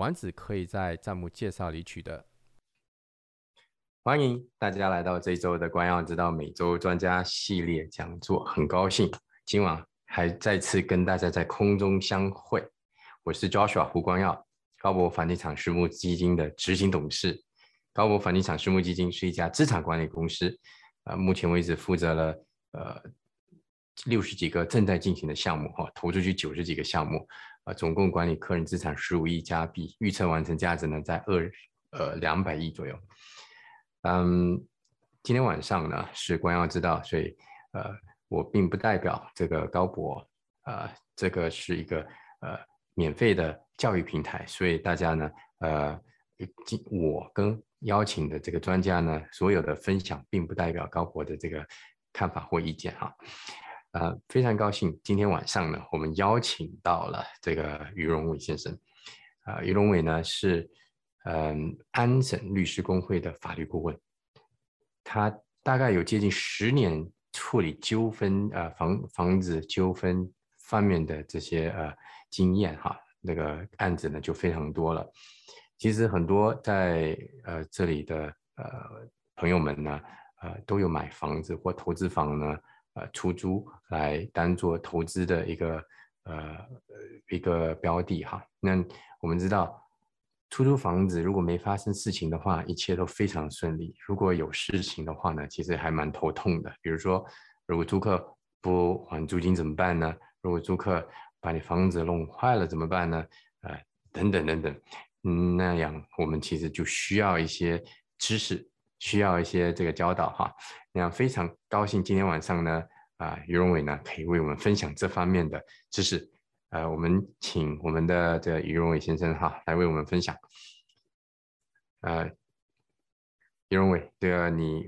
丸子可以在账目介绍里取得。欢迎大家来到这周的关耀之道每周专家系列讲座，很高兴今晚还再次跟大家在空中相会。我是 Joshua 胡光耀，高博房地产私募基金的执行董事。高博房地产私募基金是一家资产管理公司，呃，目前为止负责了呃六十几个正在进行的项目，哈，投出去九十几个项目。啊，总共管理客人资产十五亿加币，预测完成价值呢在二呃两百亿左右。嗯，今天晚上呢是关耀之道，所以呃我并不代表这个高博，呃这个是一个呃免费的教育平台，所以大家呢呃今我跟邀请的这个专家呢所有的分享并不代表高博的这个看法或意见哈。呃，非常高兴，今天晚上呢，我们邀请到了这个于荣伟先生。啊，于荣伟呢是嗯安省律师工会的法律顾问，他大概有接近十年处理纠纷呃房房子纠纷方面的这些呃经验哈，那个案子呢就非常多了。其实很多在呃这里的呃朋友们呢，呃都有买房子或投资房呢。呃，出租来当做投资的一个呃一个标的哈。那我们知道，出租房子如果没发生事情的话，一切都非常顺利；如果有事情的话呢，其实还蛮头痛的。比如说，如果租客不还租金怎么办呢？如果租客把你房子弄坏了怎么办呢？呃，等等等等，嗯，那样我们其实就需要一些知识。需要一些这个教导哈，那非常高兴今天晚上呢，啊，于荣伟呢可以为我们分享这方面的知识，呃，我们请我们的这于荣伟先生哈来为我们分享，呃，于荣伟，这个你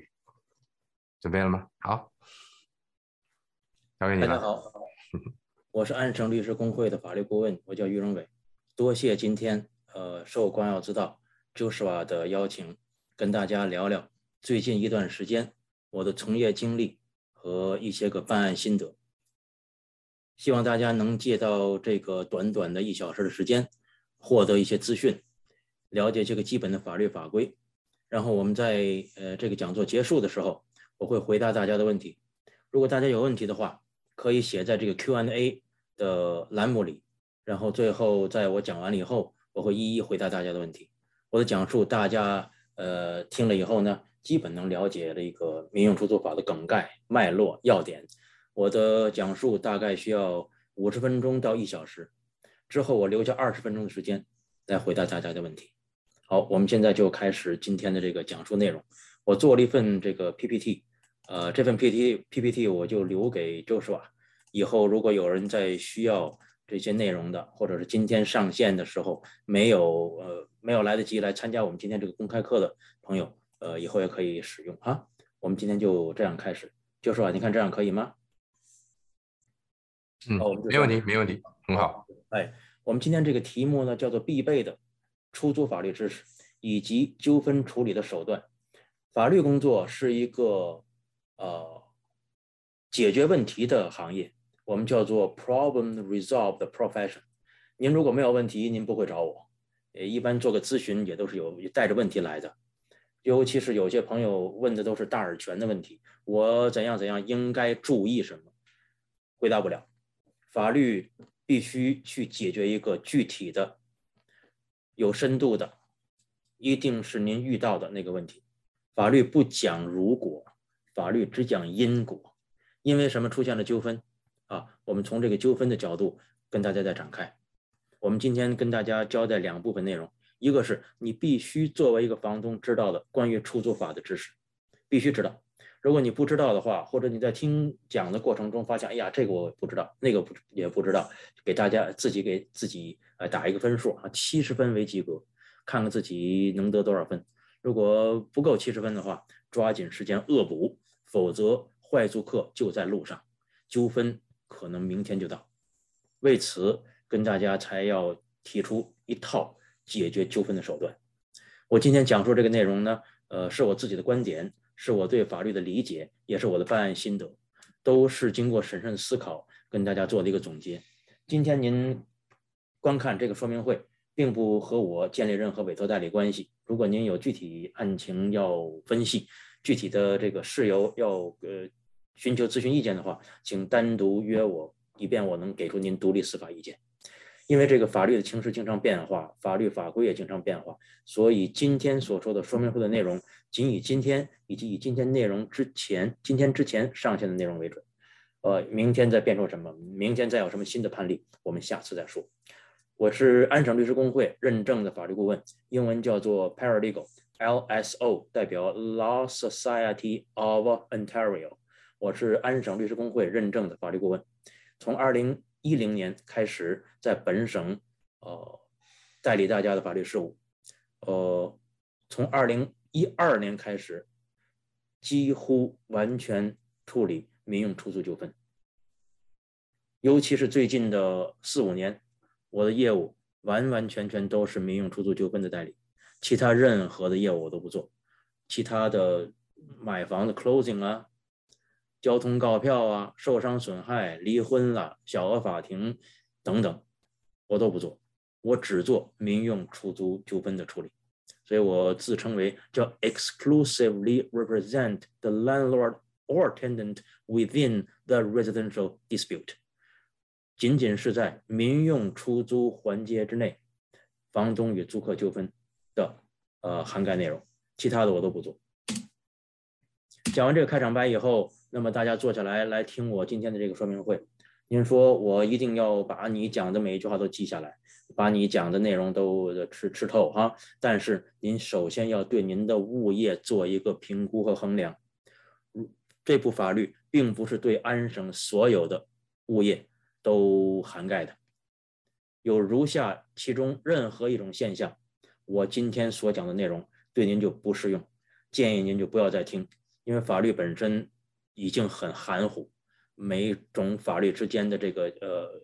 准备了吗？好，交给你了。大家好，我是安省律师工会的法律顾问，我叫于荣伟，多谢今天呃受光耀之道 Joshua 的邀请。跟大家聊聊最近一段时间我的从业经历和一些个办案心得，希望大家能借到这个短短的一小时的时间，获得一些资讯，了解这个基本的法律法规。然后我们在呃这个讲座结束的时候，我会回答大家的问题。如果大家有问题的话，可以写在这个 Q&A 的栏目里。然后最后在我讲完了以后，我会一一回答大家的问题。我的讲述大家。呃，听了以后呢，基本能了解了一个民用出租法的梗概、脉络、要点。我的讲述大概需要五十分钟到一小时，之后我留下二十分钟的时间来回答大家的问题。好，我们现在就开始今天的这个讲述内容。我做了一份这个 PPT，呃，这份 PPT PPT 我就留给周师瓦，以后如果有人在需要这些内容的，或者是今天上线的时候没有呃。没有来得及来参加我们今天这个公开课的朋友，呃，以后也可以使用啊。我们今天就这样开始，教授啊，你看这样可以吗？嗯，没问题，没问题，很好。哎，我们今天这个题目呢，叫做必备的出租法律知识以及纠纷处理的手段。法律工作是一个呃解决问题的行业，我们叫做 problem resolve 的 profession。您如果没有问题，您不会找我。呃，一般做个咨询也都是有带着问题来的，尤其是有些朋友问的都是大而全的问题，我怎样怎样应该注意什么，回答不了。法律必须去解决一个具体的、有深度的，一定是您遇到的那个问题。法律不讲如果，法律只讲因果。因为什么出现了纠纷啊？我们从这个纠纷的角度跟大家再展开。我们今天跟大家交代两部分内容，一个是你必须作为一个房东知道的关于出租法的知识，必须知道。如果你不知道的话，或者你在听讲的过程中发现，哎呀，这个我不知道，那个不也不知道，给大家自己给自己呃打一个分数啊，七十分为及格。看看自己能得多少分。如果不够七十分的话，抓紧时间恶补，否则坏租客就在路上，纠纷可能明天就到。为此，跟大家才要提出一套解决纠纷的手段。我今天讲述这个内容呢，呃，是我自己的观点，是我对法律的理解，也是我的办案心得，都是经过审慎思考跟大家做的一个总结。今天您观看这个说明会。并不和我建立任何委托代理关系。如果您有具体案情要分析，具体的这个事由要呃寻求咨询意见的话，请单独约我，以便我能给出您独立司法意见。因为这个法律的情势经常变化，法律法规也经常变化，所以今天所说的说明会的内容仅以今天以及以今天内容之前、今天之前上线的内容为准。呃，明天再变出什么，明天再有什么新的判例，我们下次再说。我是安省律师工会认证的法律顾问，英文叫做 Paralegal，LSO 代表 Law Society of Ontario。我是安省律师工会认证的法律顾问，从二零一零年开始在本省呃代理大家的法律事务，呃，从二零一二年开始，几乎完全处理民用出租纠纷，尤其是最近的四五年。我的业务完完全全都是民用出租纠纷的代理，其他任何的业务我都不做。其他的买房的 closing 啊、交通告票啊、受伤损害、离婚了、小额法庭等等，我都不做。我只做民用出租纠纷的处理，所以我自称为叫 exclusively represent the landlord or tenant within the residential dispute。仅仅是在民用出租环节之内，房东与租客纠纷的呃涵盖内容，其他的我都不做。讲完这个开场白以后，那么大家坐下来来听我今天的这个说明会。您说我一定要把你讲的每一句话都记下来，把你讲的内容都吃吃透哈。但是您首先要对您的物业做一个评估和衡量。这部法律并不是对安省所有的物业。都涵盖的有如下其中任何一种现象，我今天所讲的内容对您就不适用，建议您就不要再听，因为法律本身已经很含糊，每种法律之间的这个呃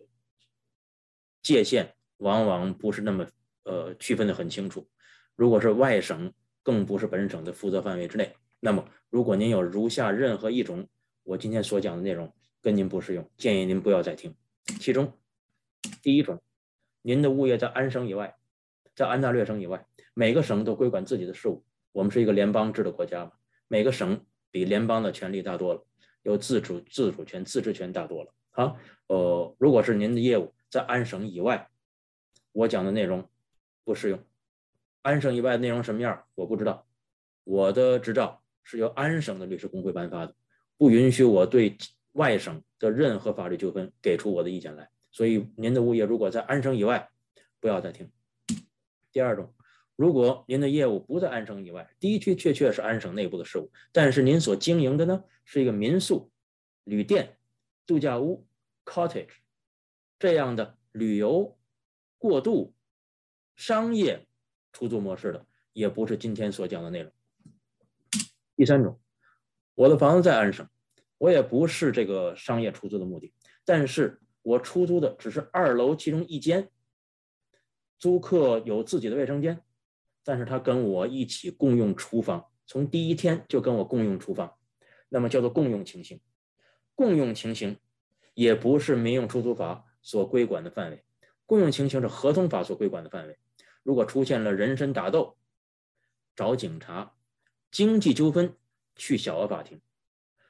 界限往往不是那么呃区分的很清楚。如果是外省，更不是本省的负责范围之内。那么，如果您有如下任何一种我今天所讲的内容跟您不适用，建议您不要再听。其中，第一种，您的物业在安省以外，在安大略省以外，每个省都归管自己的事务。我们是一个联邦制的国家嘛，每个省比联邦的权力大多了，有自主、自主权、自治权大多了。好，呃，如果是您的业务在安省以外，我讲的内容不适用。安省以外的内容什么样，我不知道。我的执照是由安省的律师工会颁发的，不允许我对。外省的任何法律纠纷，给出我的意见来。所以，您的物业如果在安省以外，不要再听。第二种，如果您的业务不在安省以外，的的确确是安省内部的事务，但是您所经营的呢，是一个民宿、旅店、度假屋 （cottage） 这样的旅游、过渡、商业出租模式的，也不是今天所讲的内容。第三种，我的房子在安省。我也不是这个商业出租的目的，但是我出租的只是二楼其中一间，租客有自己的卫生间，但是他跟我一起共用厨房，从第一天就跟我共用厨房，那么叫做共用情形。共用情形也不是民用出租法所规管的范围，共用情形是合同法所规管的范围。如果出现了人身打斗，找警察；经济纠纷去小额法庭。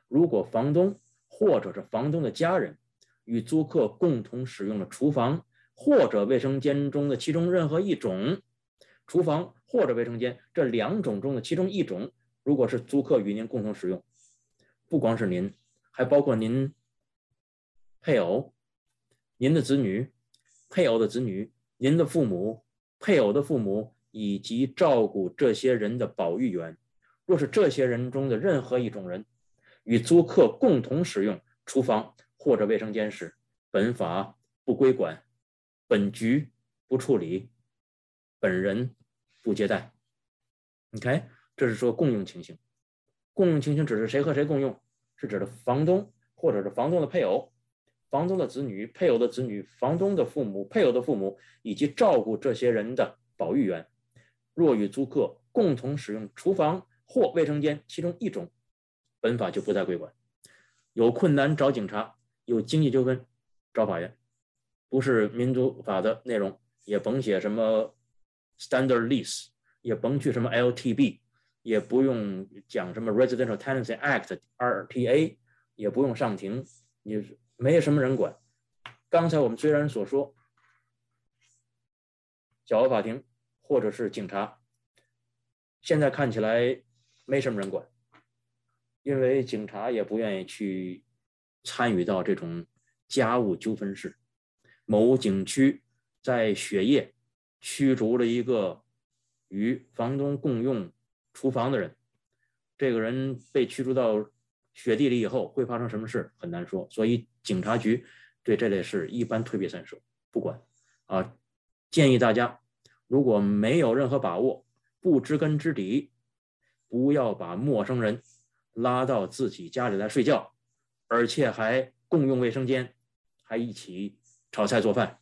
如果房东或者是房东的家人与租客共同使用了厨房或者卫生间中的其中任何一种，厨房或者卫生间这两种中的其中一种，如果是租客与您共同使用，不光是您，还包括您配偶、您的子女、配偶的子女、您的父母、配偶的父母以及照顾这些人的保育员，若是这些人中的任何一种人。与租客共同使用厨房或者卫生间时，本法不归管，本局不处理，本人不。接待。OK，这是说共用情形。共用情形指的是谁和谁共用？是指的房东或者是房东的配偶、房东的子女、配偶的子女、房东的父母、配偶的父母以及照顾这些人的保育员。若与租客共同使用厨房或卫生间其中一种，本法就不再归管。有困难找警察，有经济纠纷找法院。不是民租法的内容，也甭写什么 standard lease，也甭去什么 LTB，也不用讲什么 Residential Tenancy Act RTA，也不用上庭，你没什么人管。刚才我们虽然所说，小额法庭或者是警察，现在看起来没什么人管，因为警察也不愿意去参与到这种家务纠纷事。某景区在雪夜驱逐了一个与房东共用厨房的人，这个人被驱逐到雪地里以后会发生什么事很难说，所以警察局对这类事一般退避三舍，不管。啊，建议大家如果没有任何把握，不知根知底，不要把陌生人拉到自己家里来睡觉，而且还共用卫生间，还一起。炒菜做饭，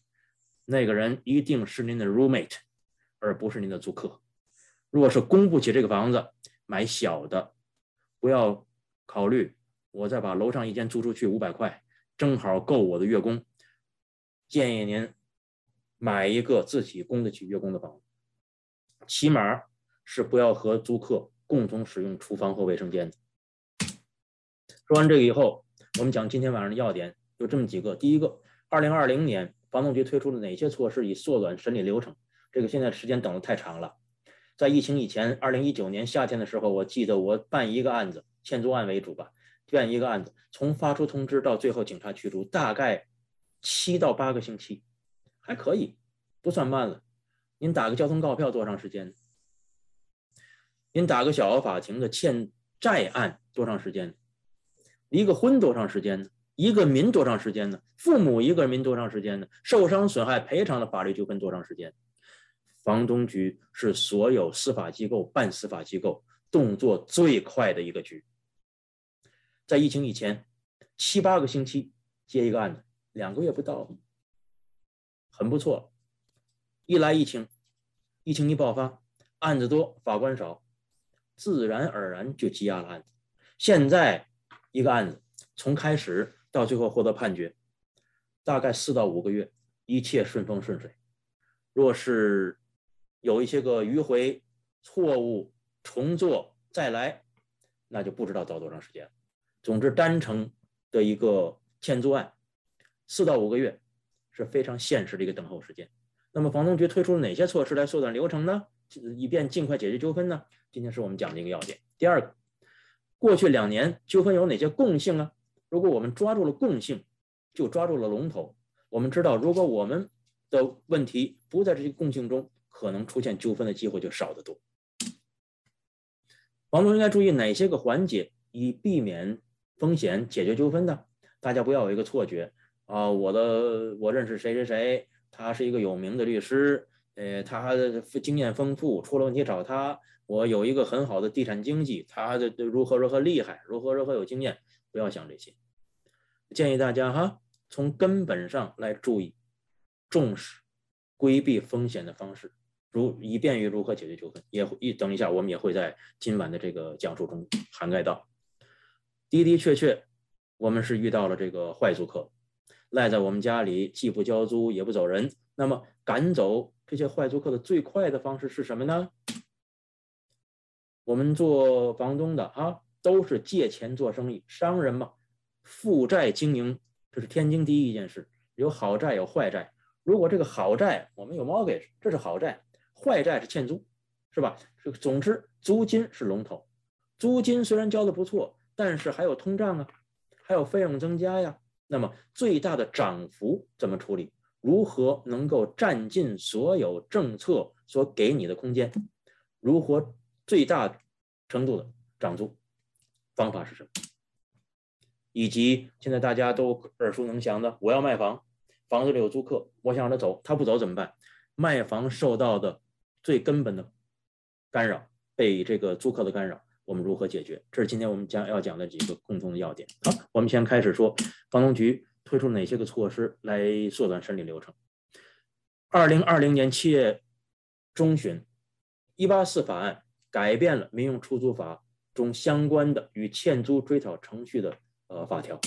那个人一定是您的 roommate，而不是您的租客。如果是供不起这个房子，买小的，不要考虑我再把楼上一间租出去五百块，正好够我的月供。建议您买一个自己供得起月供的房子，起码是不要和租客共同使用厨房和卫生间的。说完这个以后，我们讲今天晚上的要点有这么几个，第一个。二零二零年，房东局推出了哪些措施以缩短审理流程？这个现在时间等的太长了。在疫情以前，二零一九年夏天的时候，我记得我办一个案子，欠租案为主吧，办一个案子，从发出通知到最后警察驱逐，大概七到八个星期，还可以，不算慢了。您打个交通告票多长时间？您打个小额法庭的欠债案多长时间？离个婚多长时间呢？一个民多长时间呢？父母一个民多长时间呢？受伤损害赔偿的法律纠纷多长时间？房东局是所有司法机构办司法机构动作最快的一个局。在疫情以前，七八个星期接一个案子，两个月不到，很不错。一来疫情，疫情一爆发，案子多，法官少，自然而然就积压了案子。现在一个案子从开始。到最后获得判决，大概四到五个月，一切顺风顺水。若是有一些个迂回、错误、重做再来，那就不知道遭多长时间。总之，单程的一个欠租案，四到五个月是非常现实的一个等候时间。那么，房东局推出了哪些措施来缩短流程呢？以便尽快解决纠纷呢？今天是我们讲的一个要点。第二个，过去两年纠纷有哪些共性呢？如果我们抓住了共性，就抓住了龙头。我们知道，如果我们的问题不在这些共性中，可能出现纠纷的机会就少得多。房东应该注意哪些个环节，以避免风险、解决纠纷呢？大家不要有一个错觉啊！我的我认识谁谁谁，他是一个有名的律师，呃，他经验丰富，出了问题找他。我有一个很好的地产经济，他的如何如何厉害，如何如何有经验。不要想这些，建议大家哈，从根本上来注意，重视规避风险的方式，如以便于如何解决纠纷。也会一等一下，我们也会在今晚的这个讲述中涵盖到。的的确确，我们是遇到了这个坏租客，赖在我们家里，既不交租也不走人。那么赶走这些坏租客的最快的方式是什么呢？我们做房东的啊。都是借钱做生意，商人嘛，负债经营，这是天经地义一件事。有好债有坏债，如果这个好债我们有 mortgage，这是好债；坏债是欠租，是吧？这个总之租金是龙头，租金虽然交的不错，但是还有通胀啊，还有费用增加呀。那么最大的涨幅怎么处理？如何能够占尽所有政策所给你的空间？如何最大程度的涨租？方法是什么？以及现在大家都耳熟能详的，我要卖房，房子里有租客，我想让他走，他不走怎么办？卖房受到的最根本的干扰，被这个租客的干扰，我们如何解决？这是今天我们将要讲的几个共同的要点。好，我们先开始说房东局推出哪些个措施来缩短审理流程。二零二零年七月中旬，一八四法案改变了民用出租法中相关的与欠租追讨程序的呃法条，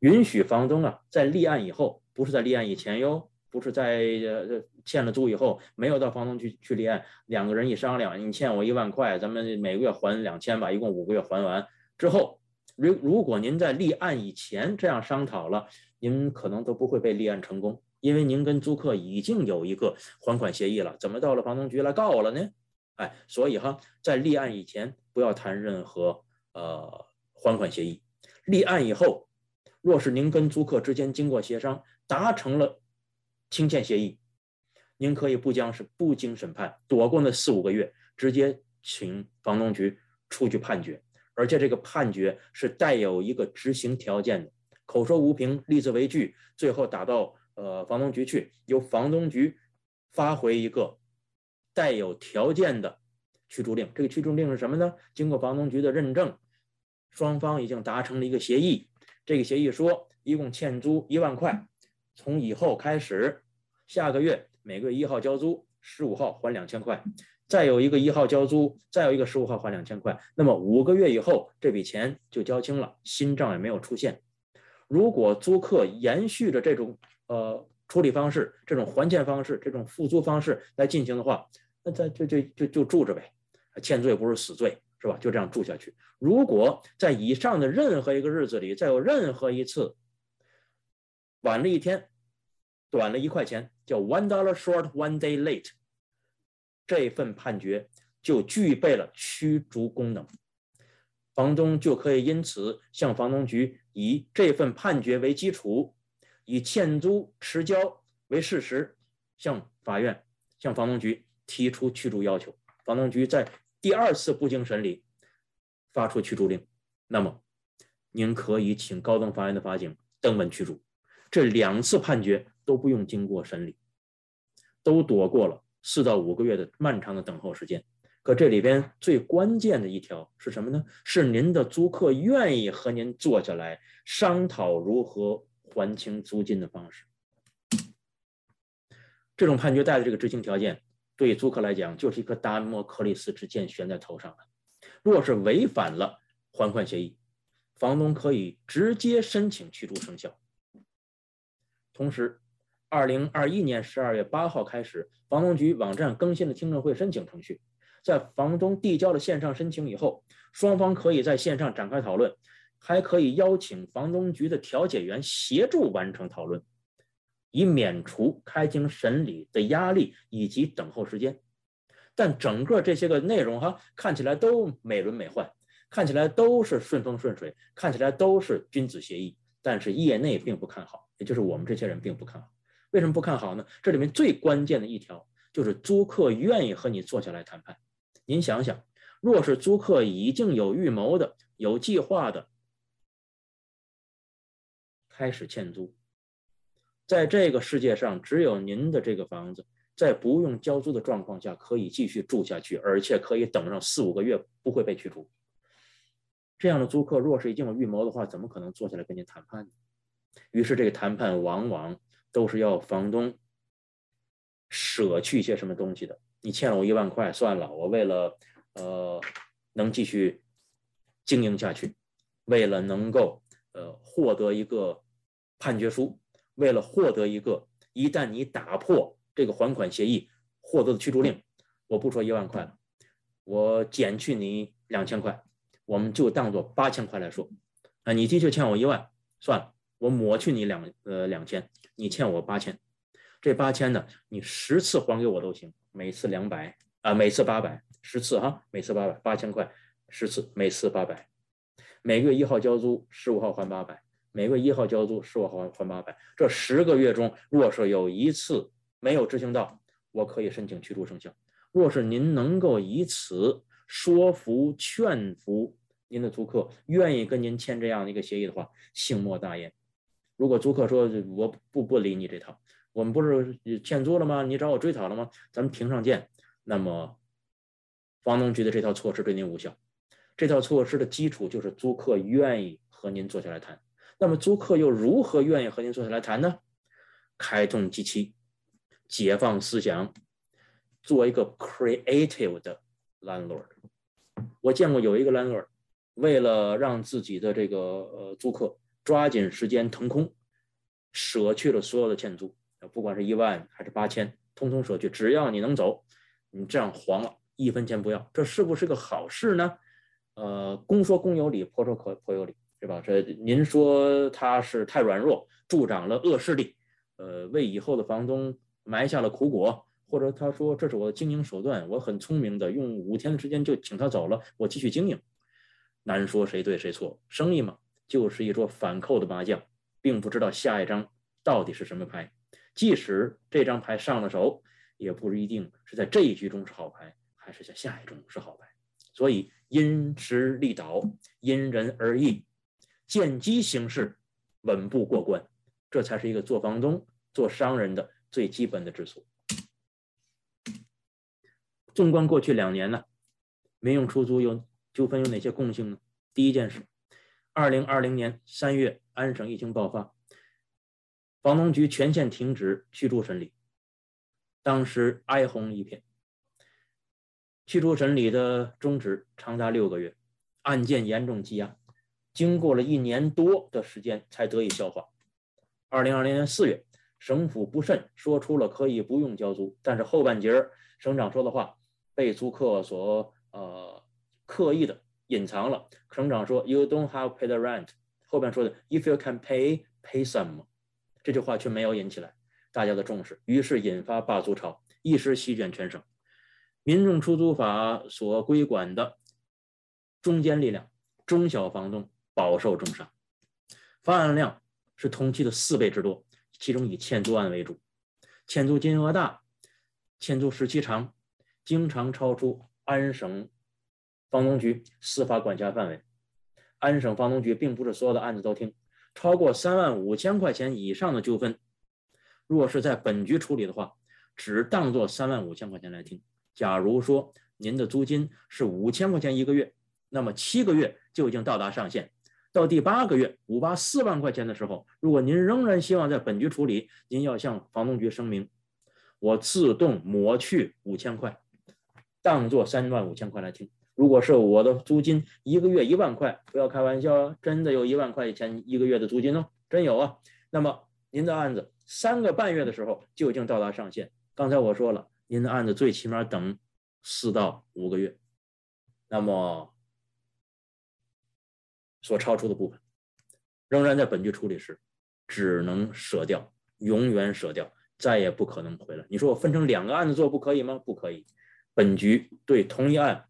允许房东啊在立案以后，不是在立案以前哟。不是在呃欠了租以后没有到房东去去立案，两个人一商量，你欠我一万块，咱们每个月还两千吧，一共五个月还完之后，如如果您在立案以前这样商讨了，您可能都不会被立案成功，因为您跟租客已经有一个还款协议了，怎么到了房东局来告我了呢？哎，所以哈，在立案以前不要谈任何呃还款协议，立案以后，若是您跟租客之间经过协商达成了。清欠协议，您可以不将是不经审判，躲过那四五个月，直接请房东局出具判决，而且这个判决是带有一个执行条件的，口说无凭，立字为据，最后打到呃房东局去，由房东局发回一个带有条件的驱逐令。这个驱逐令是什么呢？经过房东局的认证，双方已经达成了一个协议，这个协议说一共欠租一万块。从以后开始，下个月每个月一号交租，十五号还两千块，再有一个一号交租，再有一个十五号还两千块。那么五个月以后，这笔钱就交清了，新账也没有出现。如果租客延续着这种呃处理方式、这种还钱方式、这种付租方式来进行的话，那在就就就就住着呗，欠罪不是死罪，是吧？就这样住下去。如果在以上的任何一个日子里，再有任何一次，晚了一天，短了一块钱，叫 one dollar short one day late，这份判决就具备了驱逐功能，房东就可以因此向房东局以这份判决为基础，以欠租迟交为事实，向法院向房东局提出驱逐要求。房东局在第二次不经审理发出驱逐令，那么您可以请高等法院的法警登门驱逐。这两次判决都不用经过审理，都躲过了四到五个月的漫长的等候时间。可这里边最关键的一条是什么呢？是您的租客愿意和您坐下来商讨如何还清租金的方式。这种判决带的这个执行条件，对租客来讲就是一颗达摩克利斯之剑悬在头上的。若是违反了还款协议，房东可以直接申请驱逐生效。同时，二零二一年十二月八号开始，房东局网站更新了听证会申请程序。在房东递交了线上申请以后，双方可以在线上展开讨论，还可以邀请房东局的调解员协助完成讨论，以免除开庭审理的压力以及等候时间。但整个这些个内容哈，看起来都美轮美奂，看起来都是顺风顺水，看起来都是君子协议，但是业内并不看好。也就是我们这些人并不看好，为什么不看好呢？这里面最关键的一条就是租客愿意和你坐下来谈判。您想想，若是租客已经有预谋的、有计划的开始欠租，在这个世界上只有您的这个房子在不用交租的状况下可以继续住下去，而且可以等上四五个月不会被驱逐。这样的租客若是已经有预谋的话，怎么可能坐下来跟您谈判呢？于是，这个谈判往往都是要房东舍去一些什么东西的。你欠了我一万块，算了，我为了呃能继续经营下去，为了能够呃获得一个判决书，为了获得一个一旦你打破这个还款协议获得的驱逐令，我不说一万块了，我减去你两千块，我们就当做八千块来说。啊，你的确欠我一万，算了。我抹去你两呃两千，你欠我八千，这八千呢，你十次还给我都行，每次两百啊，每次八百，十次哈，每次八百，八千块，十次，每次八百，每个月一号交租，十五号还八百，每个月一号交租，十五号还八百，这十个月中，若是有一次没有执行到，我可以申请驱逐生效。若是您能够以此说服、劝服您的租客，愿意跟您签这样的一个协议的话，幸莫大焉。如果租客说我不不理你这套，我们不是欠租了吗？你找我追讨了吗？咱们庭上见。那么房东局的这套措施对您无效。这套措施的基础就是租客愿意和您坐下来谈。那么租客又如何愿意和您坐下来谈呢？开动机器，解放思想，做一个 creative 的 landlord。我见过有一个 landlord，为了让自己的这个呃租客抓紧时间腾空，舍去了所有的欠租，不管是一万还是八千，通通舍去，只要你能走，你这样黄了，一分钱不要，这是不是个好事呢？呃，公说公有理，婆说婆婆有理，是吧？这您说他是太软弱，助长了恶势力，呃，为以后的房东埋下了苦果，或者他说这是我的经营手段，我很聪明的，用五天的时间就请他走了，我继续经营，难说谁对谁错。生意嘛，就是一桌反扣的麻将，并不知道下一张到底是什么牌。即使这张牌上了手，也不一定是在这一局中是好牌，还是在下一中是好牌。所以因时利导，因人而异，见机行事，稳步过关，这才是一个做房东、做商人的最基本的之所。纵观过去两年呢，民用出租有纠纷有哪些共性呢？第一件事，二零二零年三月，安省疫情爆发，房东局全线停止驱逐审理，当时哀鸿一片。驱逐审理的终止长达六个月，案件严重积压，经过了一年多的时间才得以消化。二零二零年四月，省府不慎说出了可以不用交租，但是后半截儿省长说的话被租客所呃刻意的隐藏了。省长说：“You don't have pay the rent。”后边说的 “If you can pay, pay some。”这句话却没有引起来大家的重视，于是引发罢租潮，一时席卷全省。民众出租法所规管的中坚力量，中小房东饱受重伤，发案量是同期的四倍之多，其中以欠租案为主，欠租金额大，欠租时期长，经常超出安省房东局司法管辖范围。安省房东局并不是所有的案子都听，超过三万五千块钱以上的纠纷，若是在本局处理的话，只当做三万五千块钱来听。假如说您的租金是五千块钱一个月，那么七个月就已经到达上限。到第八个月五八四万块钱的时候，如果您仍然希望在本局处理，您要向房东局声明，我自动抹去五千块，当做三万五千块来听。如果是我的租金一个月一万块，不要开玩笑啊，真的有一万块钱一个月的租金哦，真有啊。那么您的案子三个半月的时候就已经到达上限。刚才我说了。您的案子最起码等四到五个月，那么所超出的部分仍然在本局处理时，只能舍掉，永远舍掉，再也不可能回来。你说我分成两个案子做不可以吗？不可以。本局对同一案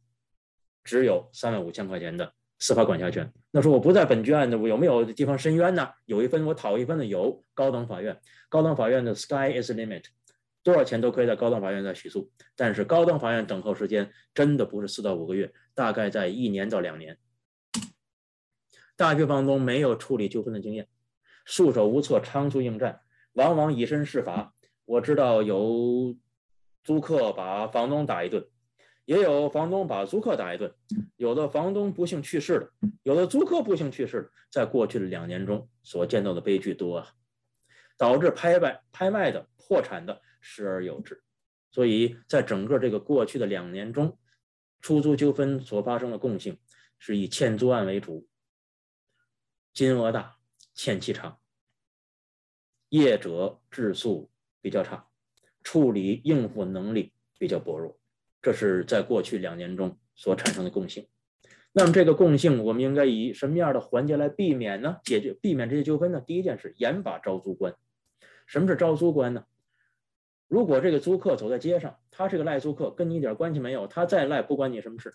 只有三万五千块钱的司法管辖权。那说我不在本局案子，我有没有地方申冤呢？有一分我讨一分的有高等法院，高等法院的 sky is limit。多少钱都可以在高等法院再起诉，但是高等法院等候时间真的不是四到五个月，大概在一年到两年。大批房东没有处理纠纷的经验，束手无策，仓促应战，往往以身试法。我知道有租客把房东打一顿，也有房东把租客打一顿，有的房东不幸去世了，有的租客不幸去世了。在过去的两年中所见到的悲剧多啊，导致拍卖拍卖的破产的。时而有之，所以在整个这个过去的两年中，出租纠纷所发生的共性是以欠租案为主，金额大，欠期长，业者质素比较差，处理应付能力比较薄弱，这是在过去两年中所产生的共性。那么这个共性，我们应该以什么样的环节来避免呢？解决避免这些纠纷呢？第一件事，严把招租关。什么是招租关呢？如果这个租客走在街上，他是个赖租客，跟你一点关系没有，他再赖不关你什么事。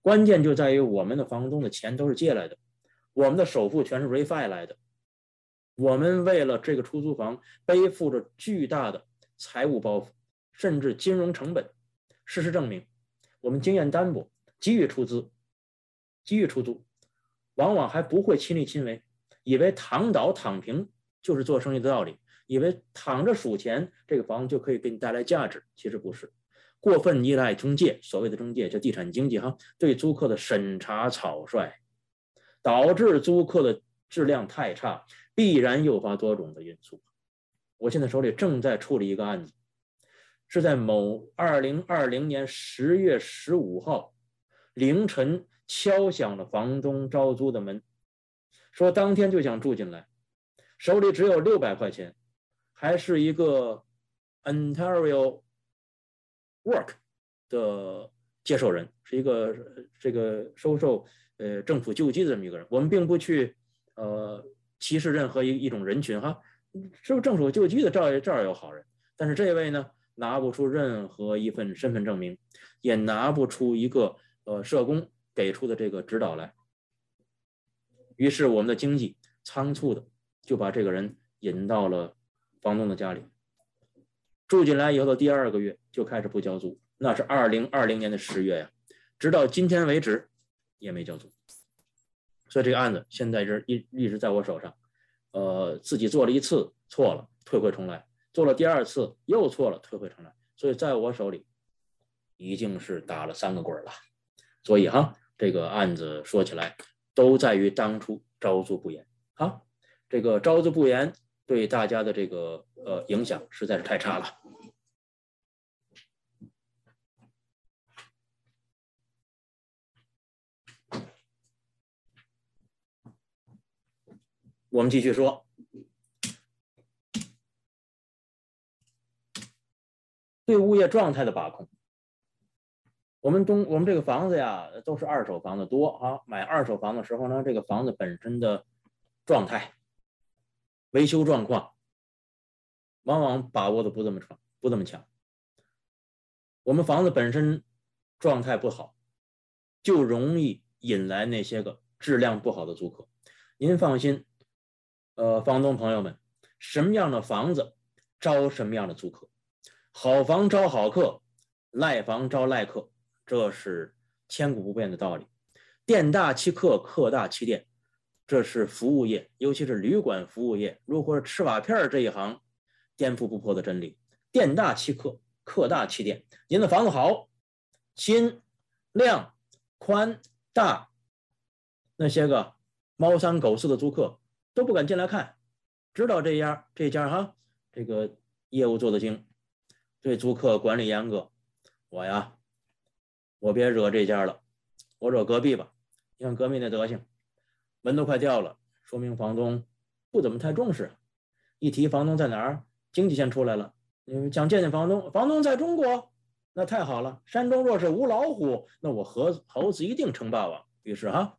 关键就在于我们的房东的钱都是借来的，我们的首付全是 refi 来的，我们为了这个出租房背负着巨大的财务包袱，甚至金融成本。事实证明，我们经验单薄，急于出资，急于出租，往往还不会亲力亲为，以为躺倒躺平就是做生意的道理。以为躺着数钱，这个房子就可以给你带来价值，其实不是。过分依赖中介，所谓的中介叫地产经纪哈，对租客的审查草率，导致租客的质量太差，必然诱发多种的因素。我现在手里正在处理一个案子，是在某二零二零年十月十五号凌晨敲响了房东招租的门，说当天就想住进来，手里只有六百块钱，还是一个 Ontario Work 的接受人，是一个这个收受呃政府救济的这么一个人。我们并不去呃歧视任何一一种人群哈。是不是政府救济的？这儿这儿有好人，但是这位呢，拿不出任何一份身份证明，也拿不出一个呃社工给出的这个指导来。于是我们的经济仓促的就把这个人引到了房东的家里，住进来以后的第二个月就开始不交租，那是二零二零年的十月呀，直到今天为止也没交租，所以这个案子现在是一一直在我手上。呃，自己做了一次错了，退回重来；做了第二次又错了，退回重来。所以在我手里已经是打了三个滚了。所以哈，这个案子说起来都在于当初招租不严。啊，这个招租不严对大家的这个呃影响实在是太差了。我们继续说，对物业状态的把控。我们东我们这个房子呀，都是二手房子多啊。买二手房的时候呢，这个房子本身的状态、维修状况，往往把握的不这么强，不这么强。我们房子本身状态不好，就容易引来那些个质量不好的租客。您放心。呃，房东朋友们，什么样的房子招什么样的租客，好房招好客，赖房招赖客，这是千古不变的道理。店大欺客，客大欺店，这是服务业，尤其是旅馆服务业，如果是吃瓦片这一行，颠覆不破的真理。店大欺客，客大欺店。您的房子好，新、亮、宽、大，那些个猫三狗四的租客。都不敢进来看，知道这家这家哈，这个业务做得精，对租客管理严格。我呀，我别惹这家了，我惹隔壁吧。你看隔壁那德行，门都快掉了，说明房东不怎么太重视。一提房东在哪儿，经济先出来了。你想见见房东，房东在中国，那太好了。山中若是无老虎，那我猴猴子一定称霸王。于是哈，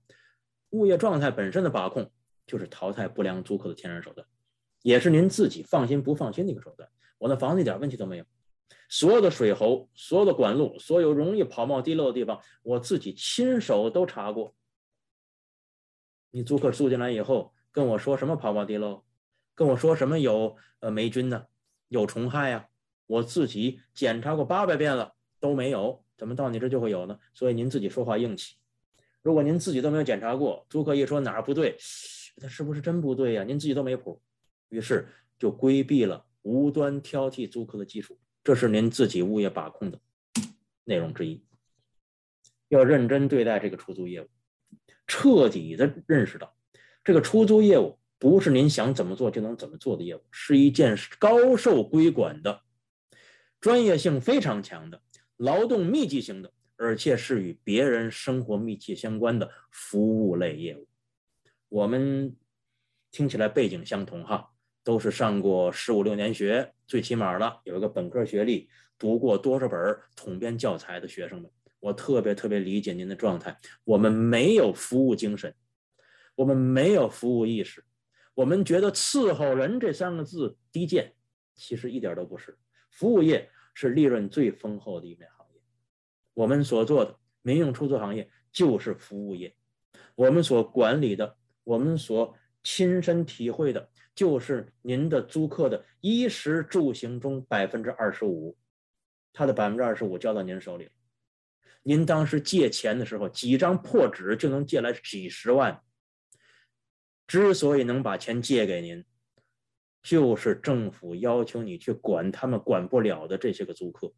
物业状态本身的把控。就是淘汰不良租客的天然手段，也是您自己放心不放心的一个手段。我的房子一点问题都没有，所有的水喉、所有的管路、所有容易跑冒滴漏的地方，我自己亲手都查过。你租客住进来以后跟我说什么跑冒滴漏，跟我说什么有呃霉菌呢，有虫害呀，我自己检查过八百遍了都没有，怎么到你这就会有呢？所以您自己说话硬气。如果您自己都没有检查过，租客一说哪儿不对。他是不是真不对呀？您自己都没谱，于是就规避了无端挑剔租客的基础，这是您自己物业把控的内容之一。要认真对待这个出租业务，彻底的认识到，这个出租业务不是您想怎么做就能怎么做的业务，是一件高受规管的、专业性非常强的、劳动密集型的，而且是与别人生活密切相关的服务类业务。我们听起来背景相同哈，都是上过十五六年学，最起码的有一个本科学历，读过多少本统编教材的学生们，我特别特别理解您的状态。我们没有服务精神，我们没有服务意识，我们觉得伺候人这三个字低贱，其实一点都不是。服务业是利润最丰厚的一面行业，我们所做的民用出租行业就是服务业，我们所管理的。我们所亲身体会的，就是您的租客的衣食住行中百分之二十五，他的百分之二十五交到您手里了。您当时借钱的时候，几张破纸就能借来几十万。之所以能把钱借给您，就是政府要求你去管他们管不了的这些个租客。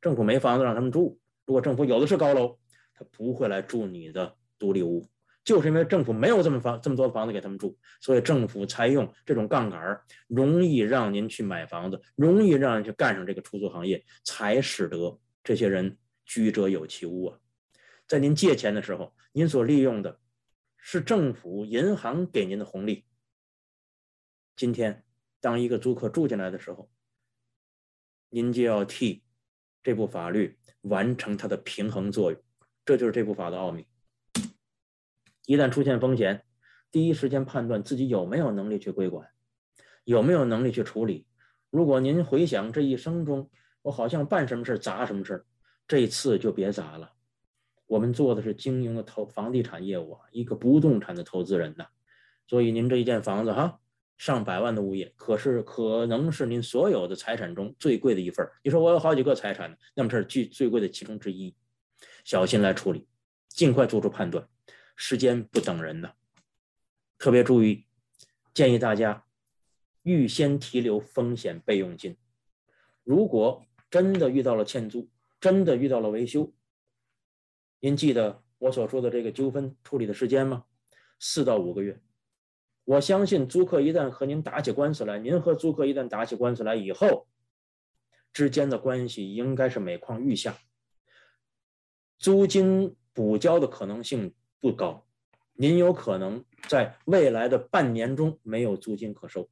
政府没房子让他们住。如果政府有的是高楼，他不会来住你的独立屋。就是因为政府没有这么房这么多房子给他们住，所以政府才用这种杠杆儿，容易让您去买房子，容易让人去干上这个出租行业，才使得这些人居者有其屋啊。在您借钱的时候，您所利用的是政府银行给您的红利。今天，当一个租客住进来的时候，您就要替这部法律完成它的平衡作用，这就是这部法的奥秘。一旦出现风险，第一时间判断自己有没有能力去归管，有没有能力去处理。如果您回想这一生中，我好像办什么事砸什么事这次就别砸了。我们做的是经营的投房地产业务啊，一个不动产的投资人呐。所以您这一间房子哈，上百万的物业，可是可能是您所有的财产中最贵的一份你说我有好几个财产，那么这是最最贵的其中之一，小心来处理，尽快做出判断。时间不等人呢，特别注意，建议大家预先提留风险备用金。如果真的遇到了欠租，真的遇到了维修，您记得我所说的这个纠纷处理的时间吗？四到五个月。我相信租客一旦和您打起官司来，您和租客一旦打起官司来以后，之间的关系应该是每况愈下，租金补交的可能性。不高，您有可能在未来的半年中没有租金可收。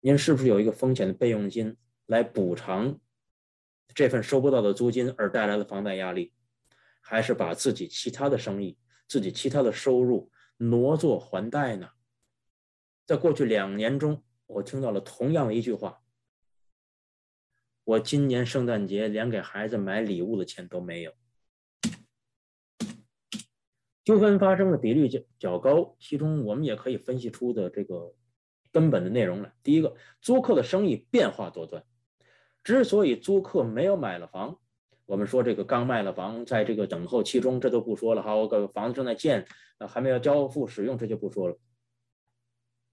您是不是有一个风险的备用金来补偿这份收不到的租金而带来的房贷压力？还是把自己其他的生意、自己其他的收入挪作还贷呢？在过去两年中，我听到了同样的一句话：我今年圣诞节连给孩子买礼物的钱都没有。纠纷发生的比率较较高，其中我们也可以分析出的这个根本的内容来。第一个，租客的生意变化多端。之所以租客没有买了房，我们说这个刚卖了房，在这个等候期中，这都不说了。好，个房子正在建，还没有交付使用，这就不说了。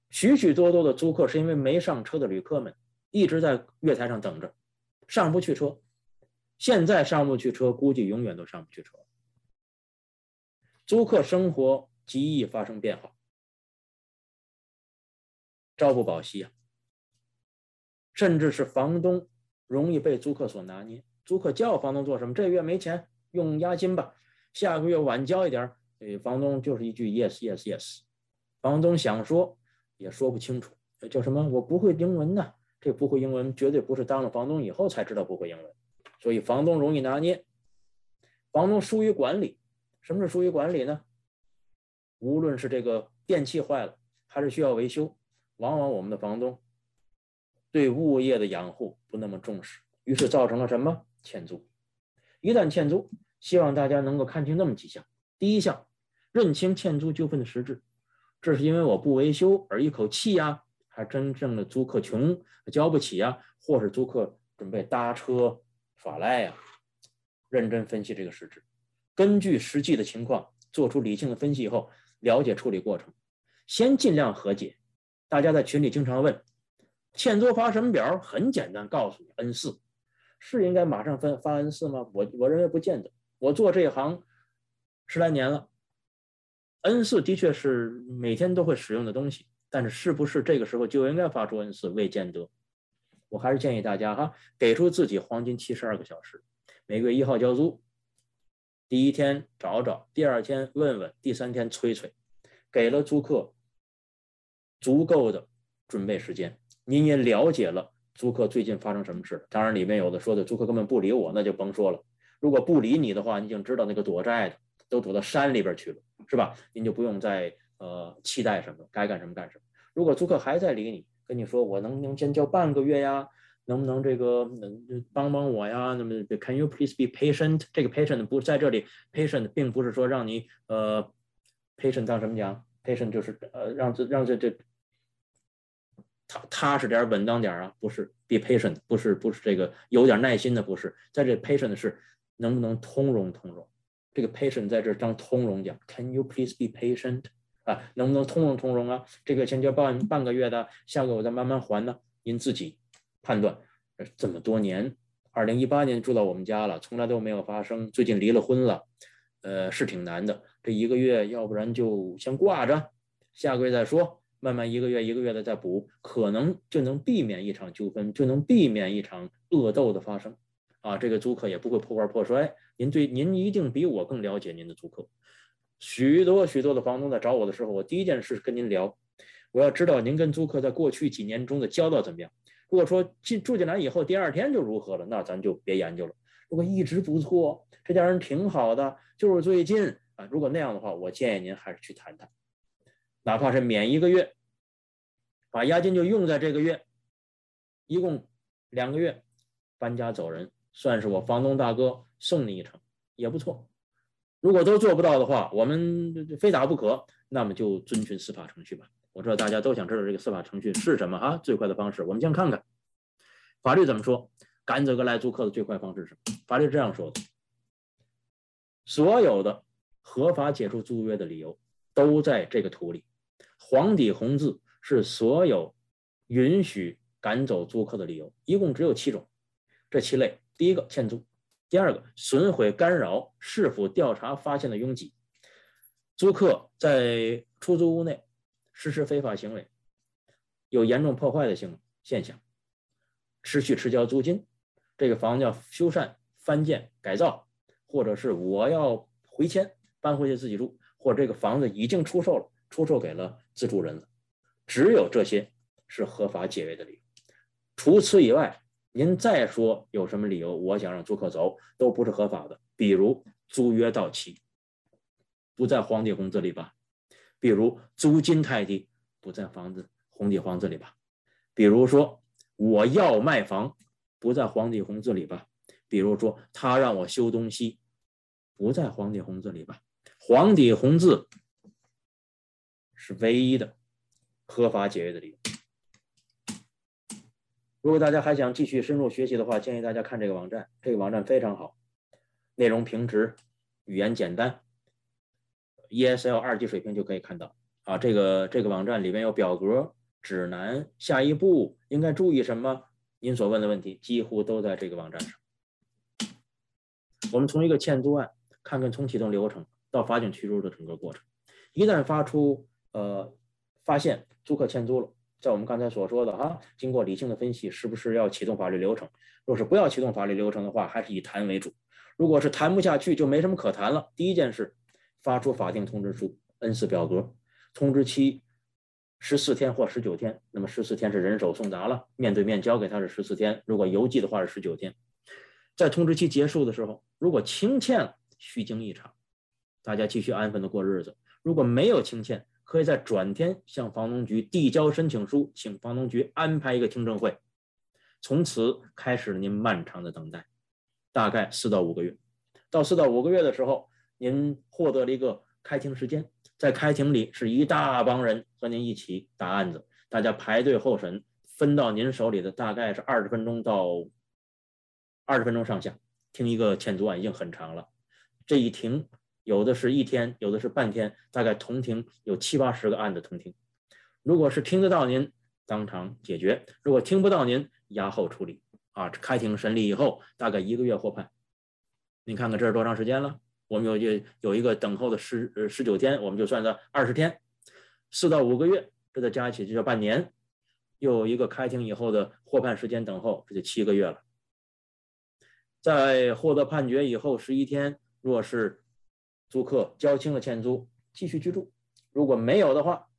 许许多多的租客是因为没上车的旅客们一直在月台上等着，上不去车。现在上不去车，估计永远都上不去车。租客生活极易发生变化，朝不保夕啊！甚至是房东容易被租客所拿捏。租客叫房东做什么？这月没钱，用押金吧。下个月晚交一点儿，哎，房东就是一句 yes yes yes。房东想说也说不清楚，叫什么？我不会英文呢。这不会英文，绝对不是当了房东以后才知道不会英文。所以房东容易拿捏，房东疏于管理。什么是疏于管理呢？无论是这个电器坏了，还是需要维修，往往我们的房东对物业的养护不那么重视，于是造成了什么欠租。一旦欠租，希望大家能够看清那么几项：第一项，认清欠租纠纷的实质，这是因为我不维修而一口气呀，还真正的租客穷交不起呀，或是租客准备搭车耍赖呀？认真分析这个实质。根据实际的情况做出理性的分析以后，了解处理过程，先尽量和解。大家在群里经常问，欠租发什么表？很简单，告诉你 N 四，是应该马上分发 N 四吗？我我认为不见得。我做这一行十来年了，N 四的确是每天都会使用的东西，但是是不是这个时候就应该发出 N 四，未见得。我还是建议大家哈，给出自己黄金七十二个小时，每个月一号交租。第一天找找，第二天问问，第三天催催，给了租客足够的准备时间。您也了解了租客最近发生什么事。当然，里面有的说的租客根本不理我，那就甭说了。如果不理你的话，你已经知道那个躲债的都躲到山里边去了，是吧？您就不用再呃期待什么，该干什么干什么。如果租客还在理你，跟你说我能不能先交半个月呀？能不能这个能帮帮我呀？那么，Can you please be patient？这个 patient 不在这里，patient 并不是说让你呃，patient 当什么讲？patient 就是呃让这让这这踏踏实点、稳当点啊？不是，be patient 不是不是这个有点耐心的，不是，在这 patient 是能不能通融通融？这个 patient 在这当通融讲，Can you please be patient？啊，能不能通融通融啊？这个先交半半个月的，下个我再慢慢还呢？您自己。判断，这么多年二零一八年住到我们家了，从来都没有发生。最近离了婚了，呃，是挺难的。这一个月，要不然就先挂着，下个月再说，慢慢一个月一个月的再补，可能就能避免一场纠纷，就能避免一场恶斗的发生。啊，这个租客也不会破罐破摔。您对您一定比我更了解您的租客。许多许多的房东在找我的时候，我第一件事跟您聊，我要知道您跟租客在过去几年中的交道怎么样。如果说进住进来以后第二天就如何了，那咱就别研究了。如果一直不错，这家人挺好的，就是最近啊，如果那样的话，我建议您还是去谈谈，哪怕是免一个月，把押金就用在这个月，一共两个月，搬家走人，算是我房东大哥送你一程，也不错。如果都做不到的话，我们非打不可，那么就遵循司法程序吧。我知道大家都想知道这个司法程序是什么啊？最快的方式，我们先看看法律怎么说。赶走个来租客的最快方式是什么？法律这样说的：所有的合法解除租约的理由都在这个图里，黄底红字是所有允许赶走租客的理由，一共只有七种。这七类，第一个欠租。第二个，损毁、干扰是否调查发现的拥挤，租客在出租屋内实施非法行为，有严重破坏的性现象，持续迟交租金，这个房子要修缮、翻建、改造，或者是我要回迁搬回去自己住，或者这个房子已经出售了，出售给了自住人了，只有这些是合法解约的理由，除此以外。您再说有什么理由？我想让租客走，都不是合法的。比如租约到期，不在黄底红字里吧？比如租金太低，不在房子红底黄字里吧？比如说我要卖房，不在黄底红字里吧？比如说他让我修东西，不在黄底红字里吧？黄底红字是唯一的合法解约的理由。如果大家还想继续深入学习的话，建议大家看这个网站。这个网站非常好，内容平直，语言简单，ESL 二级水平就可以看到。啊，这个这个网站里面有表格、指南，下一步应该注意什么？您所问的问题几乎都在这个网站上。我们从一个欠租案看看从启动流程到法警驱逐的整个过程。一旦发出呃发现租客欠租了。在我们刚才所说的哈，经过理性的分析，是不是要启动法律流程？若是不要启动法律流程的话，还是以谈为主。如果是谈不下去，就没什么可谈了。第一件事，发出法定通知书，N 四表格，通知期十四天或十九天。那么十四天是人手送达了，面对面交给他是十四天，如果邮寄的话是十九天。在通知期结束的时候，如果清欠了，虚惊一场，大家继续安分的过日子；如果没有清欠，可以在转天向房东局递交申请书，请房东局安排一个听证会，从此开始了您漫长的等待，大概四到五个月。到四到五个月的时候，您获得了一个开庭时间，在开庭里是一大帮人和您一起打案子，大家排队候审，分到您手里的大概是二十分钟到二十分钟上下，听一个欠租案已经很长了，这一庭。有的是一天，有的是半天，大概同庭有七八十个案子同庭。如果是听得到您，当场解决；如果听不到您，押后处理。啊，开庭审理以后，大概一个月获判。您看看这是多长时间了？我们有有有一个等候的十呃十九天，我们就算在二十天，四到五个月，这再加起就叫半年。又有一个开庭以后的获判时间等候，这就七个月了。在获得判决以后十一天，若是租客交清了欠租，继续居住；如果没有的话，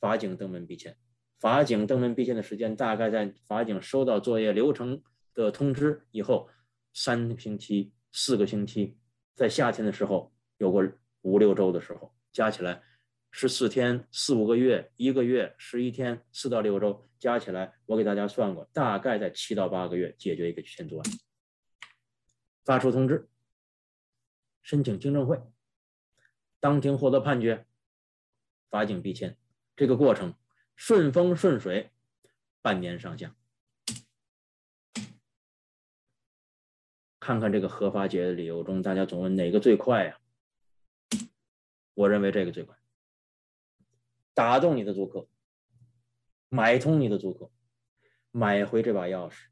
法警登门逼迁。法警登门逼迁的时间大概在法警收到作业流程的通知以后三星期、四个星期。在夏天的时候有过五六周的时候，加起来十四天、四五个月、一个月、十一天、四到六周，加起来我给大家算过，大概在七到八个月解决一个欠租案。发出通知。申请听证会，当庭获得判决，法警逼签，这个过程顺风顺水，半年上下。看看这个合法解的理由中，大家总问哪个最快呀？我认为这个最快，打动你的租客，买通你的租客，买回这把钥匙，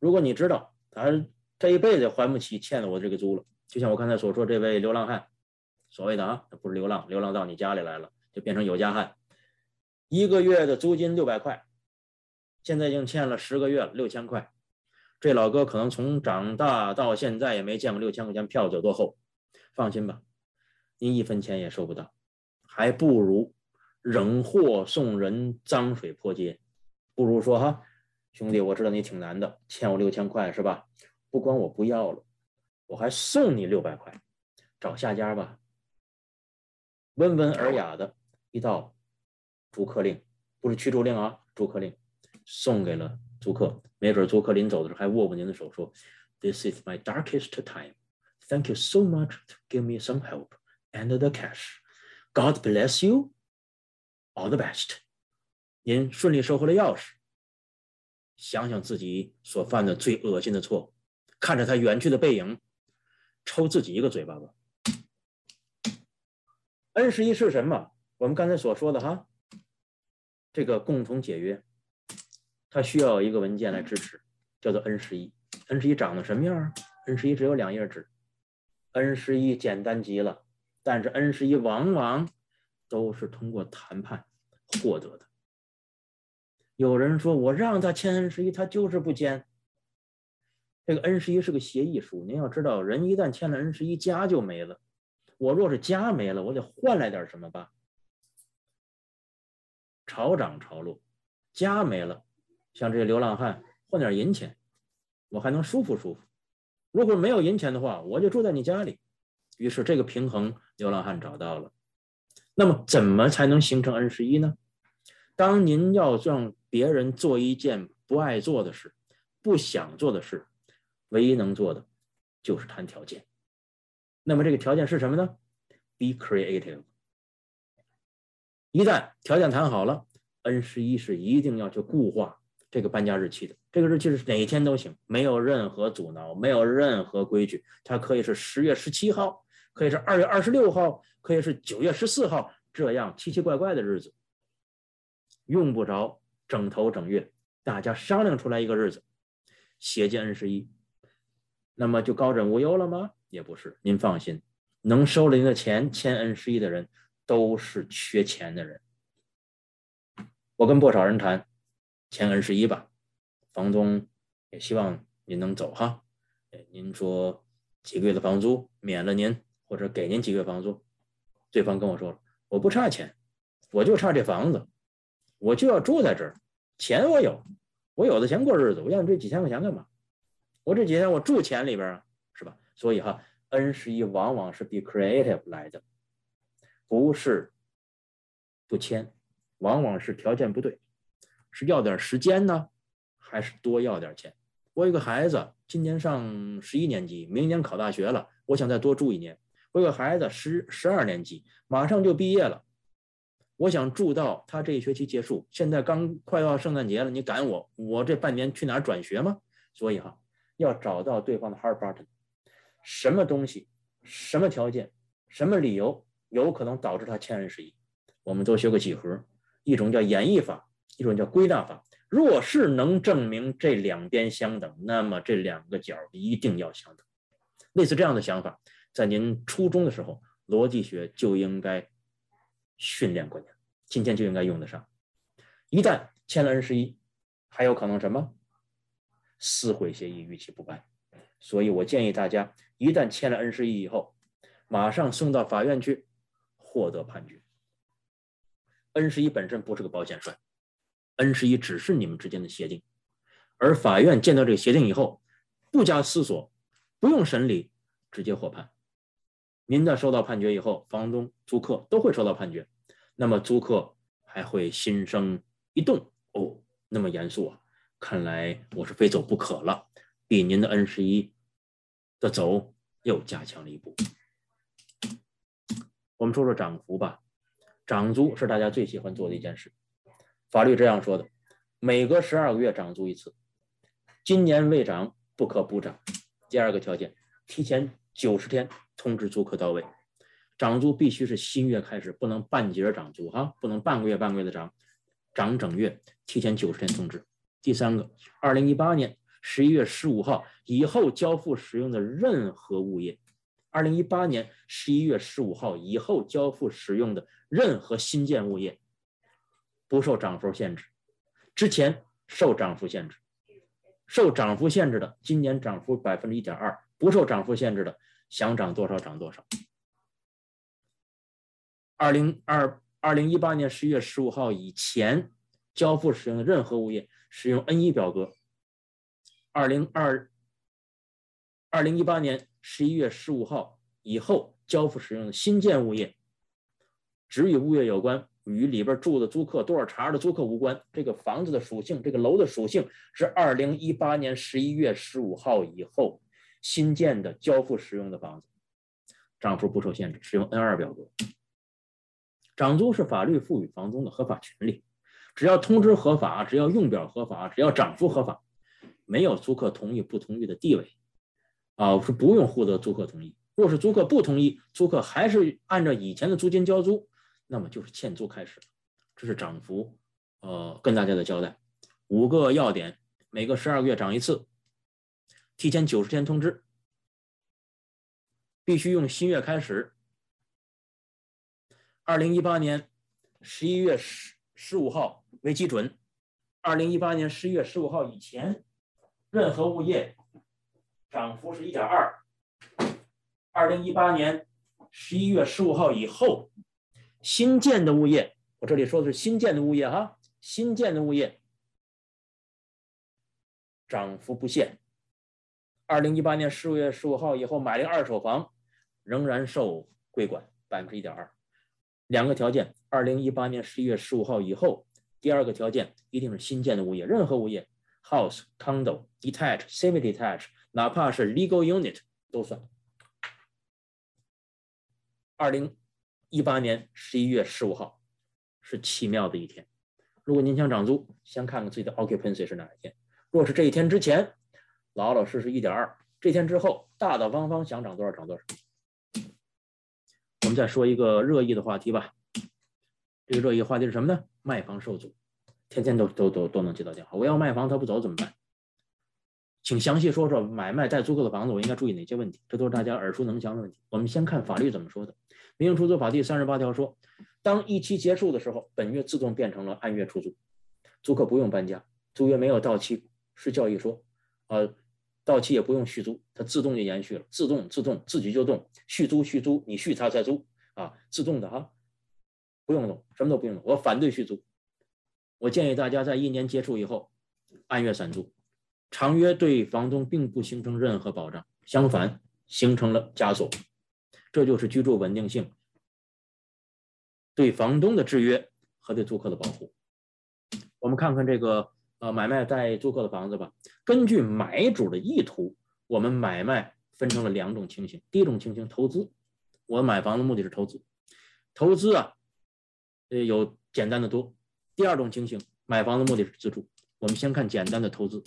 如果你知道他这一辈子还不起欠了我这个租了，就像我刚才所说，这位流浪汉，所谓的啊，他不是流浪，流浪到你家里来了，就变成有家汉，一个月的租金六百块，现在已经欠了十个月了，六千块。这老哥可能从长大到现在也没见过六千块钱票子有多厚。放心吧，您一分钱也收不到，还不如扔货送人，脏水泼街。不如说哈，兄弟，我知道你挺难的，欠我六千块是吧？不光我不要了，我还送你六百块，找下家吧。温文尔雅的一道逐客令，不是驱逐令啊，逐客令送给了租客。没准租客临走的时候还握握您的手，说：“This is my darkest time. Thank you so much to give me some help and the cash. God bless you. All the best.” 您顺利收回了钥匙。想想自己所犯的最恶心的错误，看着他远去的背影，抽自己一个嘴巴吧。N 十一是什么？我们刚才所说的哈，这个共同解约。它需要一个文件来支持，叫做 N 十一。N 十一长得什么样啊？N 十一只有两页纸，N 十一简单极了。但是 N 十一往往都是通过谈判获得的。有人说我让他签 N 十一，他就是不签。这个 N 十一是个协议书，您要知道，人一旦签了 N 十一，家就没了。我若是家没了，我得换来点什么吧？潮涨潮落，家没了。像这些流浪汉换点银钱，我还能舒服舒服。如果没有银钱的话，我就住在你家里。于是这个平衡，流浪汉找到了。那么怎么才能形成 N 十一呢？当您要让别人做一件不爱做的事、不想做的事，唯一能做的就是谈条件。那么这个条件是什么呢？Be creative。一旦条件谈好了，N 十一是一定要去固化。这个搬家日期的这个日期是哪一天都行，没有任何阻挠，没有任何规矩。它可以是十月十七号，可以是二月二十六号，可以是九月十四号，这样奇奇怪怪的日子，用不着整头整月，大家商量出来一个日子，写进 N 十一，那么就高枕无忧了吗？也不是，您放心，能收了您的钱签 N 十一的人，都是缺钱的人。我跟不少人谈。签 N 十一吧，房东也希望您能走哈。您说几个月的房租免了您，或者给您几个月房租。对方跟我说了，我不差钱，我就差这房子，我就要住在这儿。钱我有，我有的钱过日子，我要你这几千块钱干嘛？我这几天我住钱里边啊，是吧？所以哈，N 十一往往是 be creative 来的，不是不签，往往是条件不对。是要点时间呢，还是多要点钱？我有个孩子，今年上十一年级，明年考大学了，我想再多住一年。我有个孩子十十二年级，马上就毕业了，我想住到他这一学期结束。现在刚快要圣诞节了，你赶我，我这半年去哪儿转学吗？所以哈，要找到对方的 hard button，什么东西，什么条件，什么理由有可能导致他签人十一？我们都学过几何，一种叫演绎法。一种叫归纳法，若是能证明这两边相等，那么这两个角一定要相等。类似这样的想法，在您初中的时候，逻辑学就应该训练过您，今天就应该用得上。一旦签了 N 十一，还有可能什么？撕毁协议，逾期不办。所以我建议大家，一旦签了 N 十一以后，马上送到法院去，获得判决。N 十一本身不是个保险栓。N 十一只是你们之间的协定，而法院见到这个协定以后，不加思索，不用审理，直接获判。您在收到判决以后，房东、租客都会收到判决，那么租客还会心生一动，哦，那么严肃啊！看来我是非走不可了，比您的 N 十一的走又加强了一步。我们说说涨幅吧，涨租是大家最喜欢做的一件事。法律这样说的：每隔十二个月涨租一次，今年未涨不可补涨。第二个条件，提前九十天通知租客到位。涨租必须是新月开始，不能半截涨租哈，不能半个月半个月的涨，涨整月，提前九十天通知。第三个，二零一八年十一月十五号以后交付使用的任何物业，二零一八年十一月十五号以后交付使用的任何新建物业不受涨幅限制，之前受涨幅限制，受涨幅限制的今年涨幅百分之一点二，不受涨幅限制的想涨多少涨多少。二零二二零一八年十一月十五号以前交付使用的任何物业使用 N 一表格。二零二二零一八年十一月十五号以后交付使用的新建物业，只与物业有关，与里边住的租客多少茬的租客无关。这个房子的属性，这个楼的属性是二零一八年十一月十五号以后新建的交付使用的房子，涨幅不受限制，使用 N 二表格。涨租是法律赋予房东的合法权利，只要通知合法，只要用表合法，只要涨幅合法，没有租客同意不同意的地位，啊，是不用获得租客同意。若是租客不同意，租客还是按照以前的租金交租，那么就是欠租开始。这是涨幅，呃，跟大家的交代。五个要点，每个十二个月涨一次，提前九十天通知，必须用新月开始。二零一八年十一月十十五号为基准，二零一八年十一月十五号以前，任何物业涨幅是一点二。二零一八年十一月十五号以后，新建的物业，我这里说的是新建的物业哈，新建的物业涨幅不限。二零一八年十五月十五号以后买了二手房，仍然受规管百分之一点二。两个条件：二零一八年十一月十五号以后。第二个条件一定是新建的物业，任何物业，house、condo、detached、semi-detached，哪怕是 legal unit 都算。二零一八年十一月十五号是奇妙的一天。如果您想涨租，先看看自己的 occupancy 是哪一天。若是这一天之前，老老实实一点二；这天之后，大大方方想涨多少涨多少。我们再说一个热议的话题吧。这个热议话题是什么呢？卖房受阻，天天都都都都能接到电话。我要卖房，他不走怎么办？请详细说说买卖带租客的房子，我应该注意哪些问题？这都是大家耳熟能详的问题。我们先看法律怎么说的。《民营出租法》第三十八条说，当一期结束的时候，本月自动变成了按月出租，租客不用搬家，租约没有到期，是教一说，呃，到期也不用续租，它自动就延续了，自动自动自己就动，续租续租，你续他再租啊，自动的哈，不用动，什么都不用动。我反对续租，我建议大家在一年结束以后按月散租，长约对房东并不形成任何保障，相反形成了枷锁，这就是居住稳定性对房东的制约和对租客的保护。我们看看这个。呃，买卖带租客的房子吧。根据买主的意图，我们买卖分成了两种情形。第一种情形，投资。我买房的目的是投资，投资啊，呃，有简单的多。第二种情形，买房的目的是自住。我们先看简单的投资。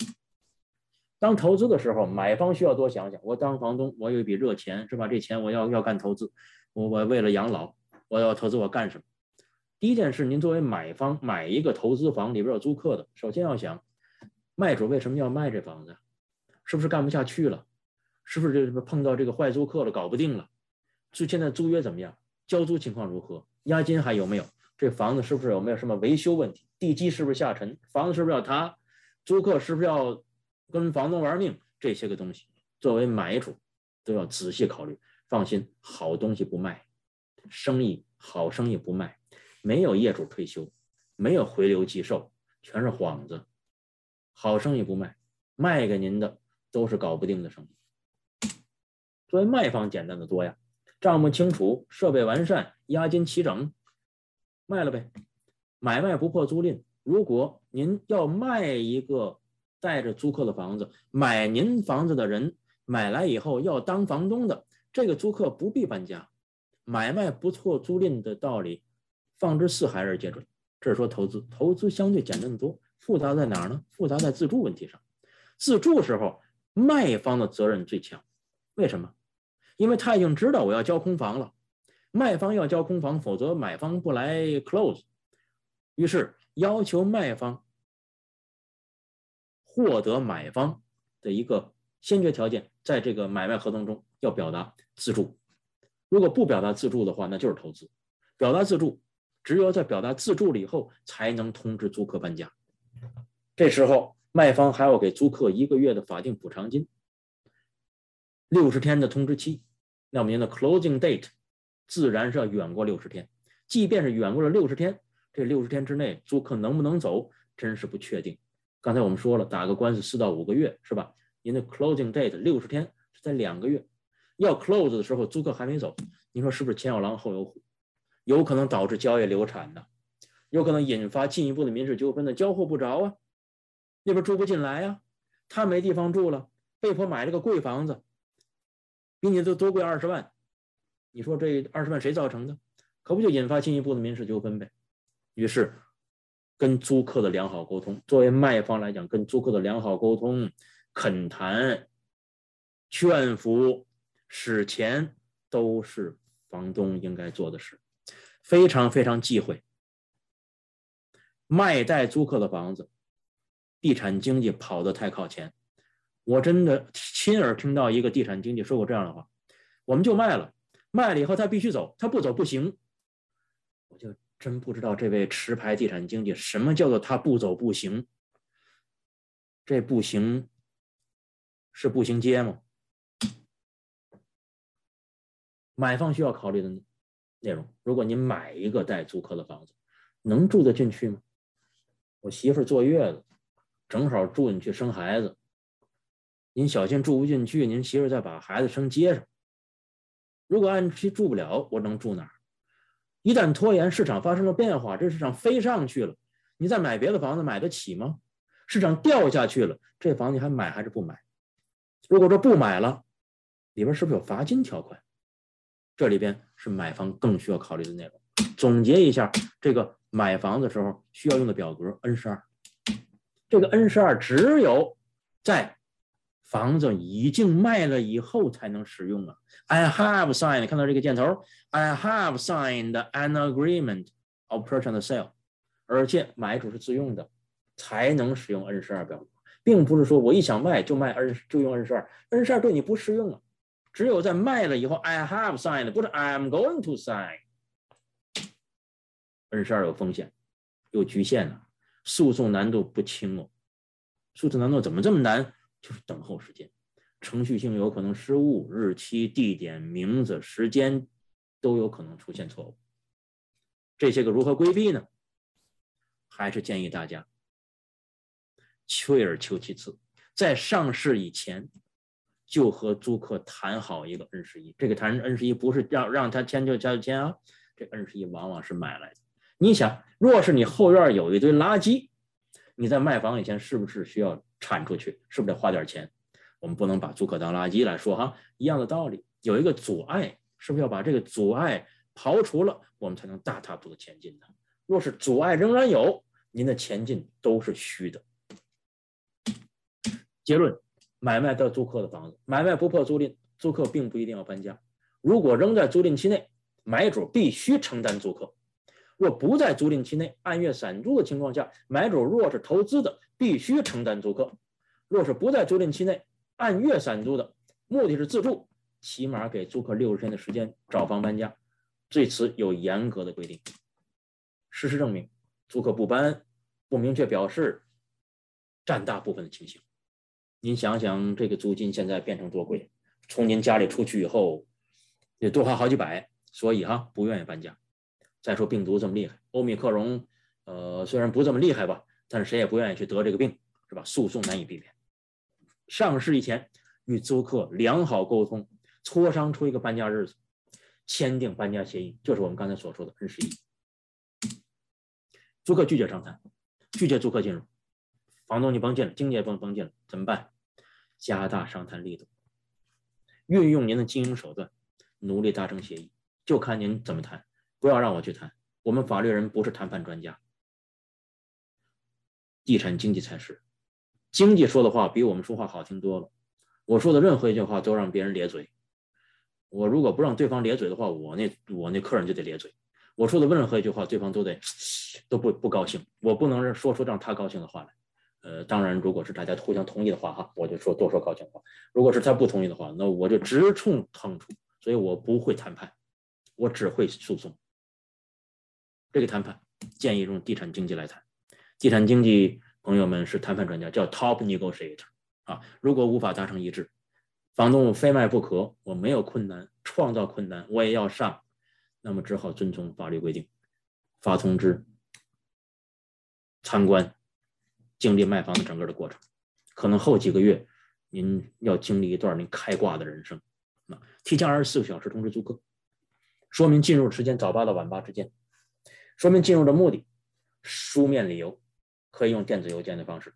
当投资的时候，买方需要多想想。我当房东，我有一笔热钱，是吧？这钱我要要干投资，我我为了养老，我要投资，我干什么？第一件事，您作为买方买一个投资房，里边有租客的，首先要想，卖主为什么要卖这房子？是不是干不下去了？是不是这碰到这个坏租客了，搞不定了？就现在租约怎么样？交租情况如何？押金还有没有？这房子是不是有没有什么维修问题？地基是不是下沉？房子是不是要塌？租客是不是要跟房东玩命？这些个东西，作为买主都要仔细考虑。放心，好东西不卖，生意好生意不卖。没有业主退休，没有回流寄售，全是幌子。好生意不卖，卖给您的都是搞不定的生意。作为卖方，简单的多呀，账目清楚，设备完善，押金齐整，卖了呗。买卖不破租赁。如果您要卖一个带着租客的房子，买您房子的人买来以后要当房东的，这个租客不必搬家。买卖不错租赁的道理。放之四海而皆准。这是说投资，投资相对简单的多，复杂在哪儿呢？复杂在自住问题上。自住时候，卖方的责任最强。为什么？因为他已经知道我要交空房了，卖方要交空房，否则买方不来 close。于是要求卖方获得买方的一个先决条件，在这个买卖合同中要表达自住。如果不表达自住的话，那就是投资。表达自住，只有在表达自住了以后，才能通知租客搬家。这时候，卖方还要给租客一个月的法定补偿金，六十天的通知期。那么您的 closing date 自然是要远过六十天。即便是远过了六十天，这六十天之内租客能不能走，真是不确定。刚才我们说了，打个官司四到五个月是吧？您的 closing date 六十天是在两个月，要 close 的时候租客还没走，您说是不是前有狼后有虎？有可能导致交易流产的，有可能引发进一步的民事纠纷的，交货不着啊，那边住不进来呀，他没地方住了，被迫买了个贵房子，比你都多贵二十万，你说这二十万谁造成的？可不就引发进一步的民事纠纷呗？于是，跟租客的良好沟通，作为卖方来讲，跟租客的良好沟通、恳谈、劝服、使钱，都是房东应该做的事。非常非常忌讳卖带租客的房子，地产经济跑得太靠前。我真的亲耳听到一个地产经济说过这样的话：“我们就卖了，卖了以后他必须走，他不走不行。”真不知道这位持牌地产经纪什么叫做他不走不行？这不行是步行街吗？买方需要考虑的。内容：如果您买一个带租客的房子，能住得进去吗？我媳妇坐月子，正好住进去生孩子。您小心住不进去，您媳妇再把孩子生街上。如果按期住不了，我能住哪？一旦拖延，市场发生了变化，这市场飞上去了，你再买别的房子买得起吗？市场掉下去了，这房你还买还是不买？如果说不买了，里边是不是有罚金条款？这里边是买方更需要考虑的内容。总结一下，这个买房的时候需要用的表格 N 十二。这个 N 十二只有在房子已经卖了以后才能使用啊。I have signed，看到这个箭头，I have signed an agreement of purchase and sale，而且买主是自用的，才能使用 N 十二表格，并不是说我一想卖就卖 N 就用 N 十二，N 十二对你不适用啊。只有在卖了以后，I have signed，不是 I'm going to sign。N 十二有风险，有局限的，诉讼难度不轻哦。诉讼难度怎么这么难？就是等候时间，程序性有可能失误，日期、地点、名字、时间都有可能出现错误。这些个如何规避呢？还是建议大家退而求其次，在上市以前。就和租客谈好一个 N 十一，这个谈 N 十一不是让让他签就签就签啊，这 N 十一往往是买来的。你想，若是你后院有一堆垃圾，你在卖房以前是不是需要铲出去？是不是得花点钱？我们不能把租客当垃圾来说哈，一样的道理，有一个阻碍，是不是要把这个阻碍刨除了，我们才能大踏步的前进呢？若是阻碍仍然有，您的前进都是虚的。结论。买卖到租客的房子，买卖不破租赁，租客并不一定要搬家。如果仍在租赁期内，买主必须承担租客；若不在租赁期内，按月散租的情况下，买主若是投资的，必须承担租客；若是不在租赁期内，按月散租的，目的是自住，起码给租客六十天的时间找房搬家。对此有严格的规定。事实证明，租客不搬，不明确表示，占大部分的情形。您想想，这个租金现在变成多贵？从您家里出去以后，得多花好几百，所以哈不愿意搬家。再说病毒这么厉害，欧米克戎，呃，虽然不这么厉害吧，但是谁也不愿意去得这个病，是吧？诉讼难以避免。上市以前与租客良好沟通，磋商出一个搬家日子，签订搬家协议，就是我们刚才所说的 N 十一。租客拒绝商谈，拒绝租客进入，房东你甭进了，经纪也甭甭进了，怎么办？加大商谈力度，运用您的经营手段，努力达成协议，就看您怎么谈。不要让我去谈，我们法律人不是谈判专家，地产经济才是。经济说的话比我们说话好听多了。我说的任何一句话都让别人咧嘴。我如果不让对方咧嘴的话，我那我那客人就得咧嘴。我说的任何一句话，对方都得都不不高兴。我不能说出让他高兴的话来。呃，当然，如果是大家互相同意的话，哈，我就说多说高兴话；如果是他不同意的话，那我就直冲痛处。所以我不会谈判，我只会诉讼。这个谈判建议用地产经济来谈，地产经济朋友们是谈判专家，叫 top negotiator 啊。如果无法达成一致，房东非卖不可，我没有困难，创造困难我也要上，那么只好遵从法律规定，发通知，参观，经历卖房的整个的过程，可能后几个月您要经历一段您开挂的人生。啊，提前二十四个小时通知租客，说明进入时间早八到晚八之间，说明进入的目的，书面理由，可以用电子邮件的方式。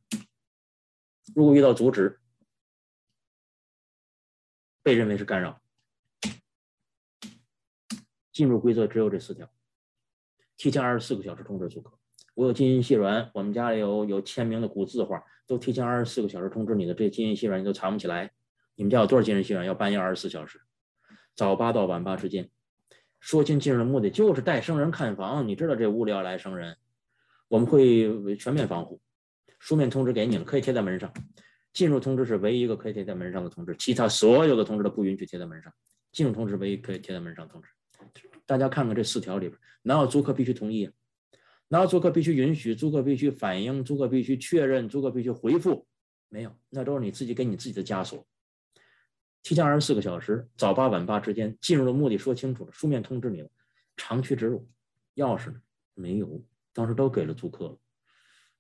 如果遇到阻止，被认为是干扰。进入规则只有这四条：提前二十四个小时通知租客。我有金银细软，我们家里有有签名的古字画，都提前二十四个小时通知你的。这金银细软你都藏不起来。你们家有多少金银细软？要半夜二十四小时，早八到晚八之间。说清进入的目的就是带生人看房。你知道这屋里要来生人，我们会全面防护。书面通知给你了，可以贴在门上。进入通知是唯一一个可以贴在门上的通知，其他所有的通知都不允许贴在门上。进入通知唯一可以贴在门上通知。大家看看这四条里边，哪有租客必须同意？哪有租客必须允许？租客必须反映？租客必须确认？租客必须回复？没有，那都是你自己给你自己的枷锁。提前二十四个小时，早八晚八之间进入的目的说清楚了，书面通知你了，长驱直入。钥匙呢？没有，当时都给了租客了，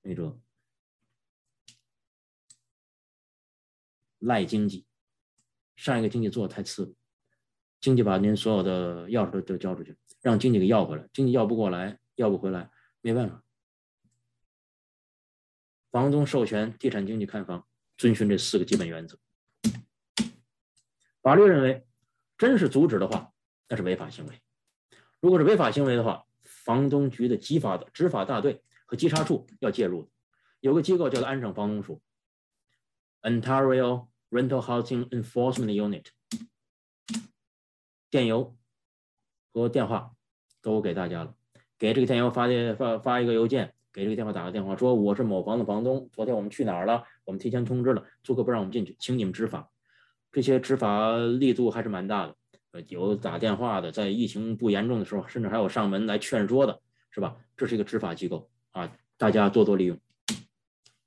没辙。赖经济，上一个经济做的太次了，经济把您所有的钥匙都都交出去，让经济给要回来，经济要不过来，要不回来，没办法。房东授权地产经纪看房，遵循这四个基本原则。法律认为，真是阻止的话，那是违法行为。如果是违法行为的话，房东局的执法的执法大队和稽查处要介入。有个机构叫做安省房东署。Ontario Rental Housing Enforcement Unit，电邮和电话都给大家了。给这个电邮发的发发一个邮件，给这个电话打个电话，说我是某房的房东，昨天我们去哪儿了？我们提前通知了，租客不让我们进去，请你们执法。这些执法力度还是蛮大的。呃，有打电话的，在疫情不严重的时候，甚至还有上门来劝说的，是吧？这是一个执法机构啊，大家多多利用。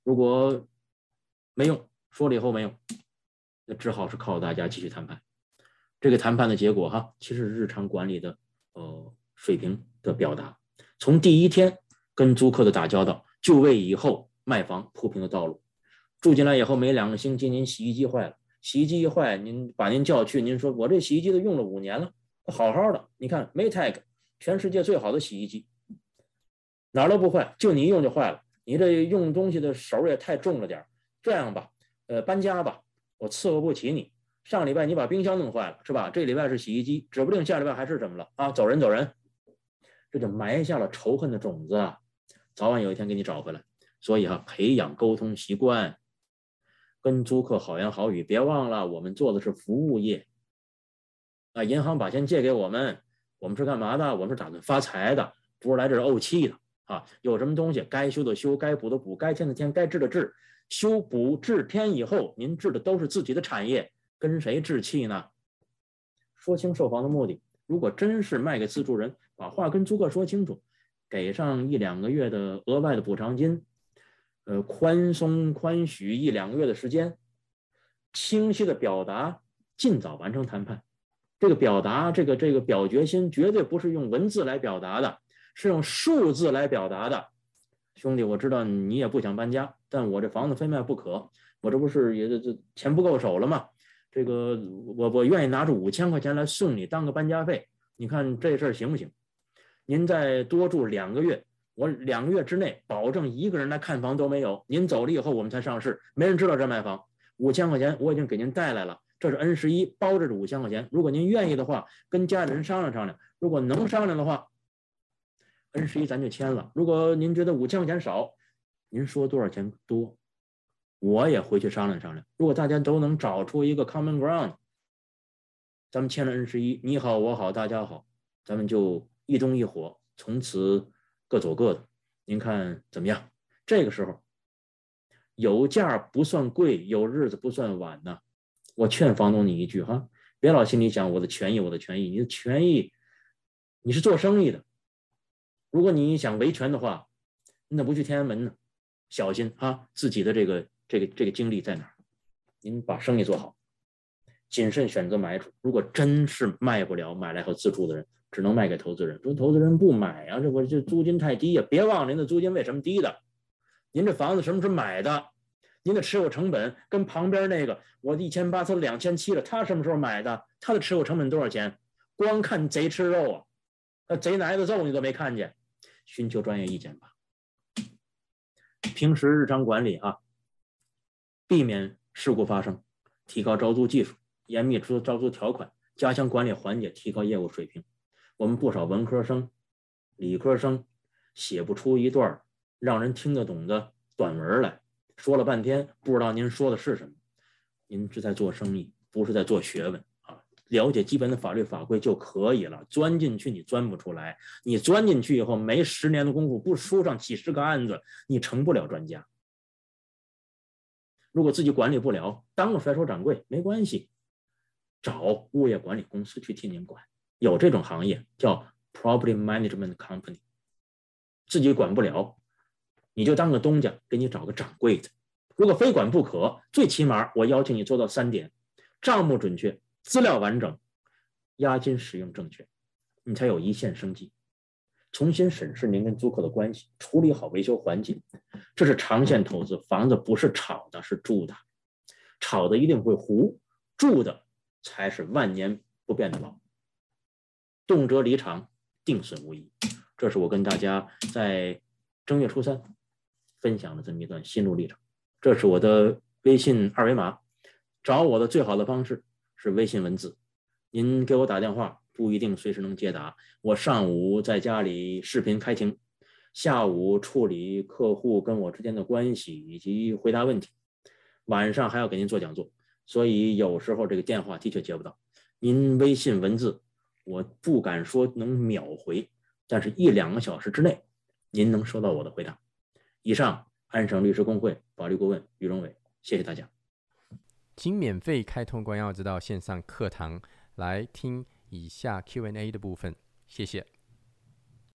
如果没用。说了以后没有，那只好是靠大家继续谈判。这个谈判的结果哈，其实日常管理的呃水平的表达。从第一天跟租客的打交道，就为以后卖房铺平了道路。住进来以后没两个星期，您洗衣机坏了，洗衣机一坏，您把您叫去，您说我这洗衣机都用了五年了，好好的，你看 Maytag 全世界最好的洗衣机，哪儿都不坏，就你一用就坏了。你这用东西的手也太重了点这样吧。呃，搬家吧，我伺候不起你。上礼拜你把冰箱弄坏了，是吧？这礼拜是洗衣机，指不定下礼拜还是怎么了啊？走人，走人，这就埋下了仇恨的种子啊！早晚有一天给你找回来。所以哈，培养沟通习惯，跟租客好言好语。别忘了，我们做的是服务业啊。银行把钱借给我们，我们是干嘛的？我们是打算发财的，不是来这儿怄气的啊。有什么东西该修的修，该补的补，该添的添，该治的治。修补治天以后，您治的都是自己的产业，跟谁置气呢？说清售房的目的。如果真是卖给自住人，把话跟租客说清楚，给上一两个月的额外的补偿金，呃，宽松宽许一两个月的时间，清晰的表达，尽早完成谈判。这个表达，这个这个表决心，绝对不是用文字来表达的，是用数字来表达的。兄弟，我知道你也不想搬家。但我这房子非卖不可，我这不是也这钱不够手了吗？这个我我愿意拿出五千块钱来送你当个搬家费，你看这事儿行不行？您再多住两个月，我两个月之内保证一个人来看房都没有。您走了以后我们才上市，没人知道这卖房。五千块钱我已经给您带来了，这是 N 十一包着这五千块钱。如果您愿意的话，跟家里人商量商量。如果能商量的话，N 十一咱就签了。如果您觉得五千块钱少，您说多少钱多，我也回去商量商量。如果大家都能找出一个 common ground，咱们签了 N 十一，你好我好大家好，咱们就一中一火，从此各走各的。您看怎么样？这个时候，有价不算贵，有日子不算晚呢。我劝房东你一句哈，别老心里想我的权益，我的权益，你的权益，你是做生意的，如果你想维权的话，你怎不去天安门呢？小心啊，自己的这个这个这个精力在哪儿？您把生意做好，谨慎选择买主。如果真是卖不了，买来后自住的人，只能卖给投资人。说投资人不买啊，这我这租金太低呀。别忘了您的租金为什么低的？您这房子什么时候买的？您的持有成本跟旁边那个，我一千八，他两千七了，他什么时候买的？他的持有成本多少钱？光看贼吃肉啊，那贼挨的揍你都没看见，寻求专业意见吧。平时日常管理啊，避免事故发生，提高招租技术，严密出招租条款，加强管理环节，提高业务水平。我们不少文科生、理科生写不出一段让人听得懂的短文来。说了半天，不知道您说的是什么。您是在做生意，不是在做学问啊！了解基本的法律法规就可以了。钻进去你钻不出来，你钻进去以后没十年的功夫，不输上几十个案子，你成不了专家。如果自己管理不了，当个甩手掌柜没关系，找物业管理公司去替您管。有这种行业叫 property management company，自己管不了。你就当个东家，给你找个掌柜的。如果非管不可，最起码我邀请你做到三点：账目准确，资料完整，押金使用正确，你才有一线生机。重新审视您跟租客的关系，处理好维修环节，这是长线投资。房子不是炒的，是住的。炒的一定会糊，住的才是万年不变的牢。动辄离场，定损无疑。这是我跟大家在正月初三。分享的这么一段心路历程，这是我的微信二维码，找我的最好的方式是微信文字。您给我打电话不一定随时能接打，我上午在家里视频开庭，下午处理客户跟我之间的关系以及回答问题，晚上还要给您做讲座，所以有时候这个电话的确接不到。您微信文字我不敢说能秒回，但是一两个小时之内您能收到我的回答。以上，安省律师工会法律顾问于荣伟，谢谢大家。请免费开通关耀之道线上课堂来听以下 Q&A 的部分，谢谢。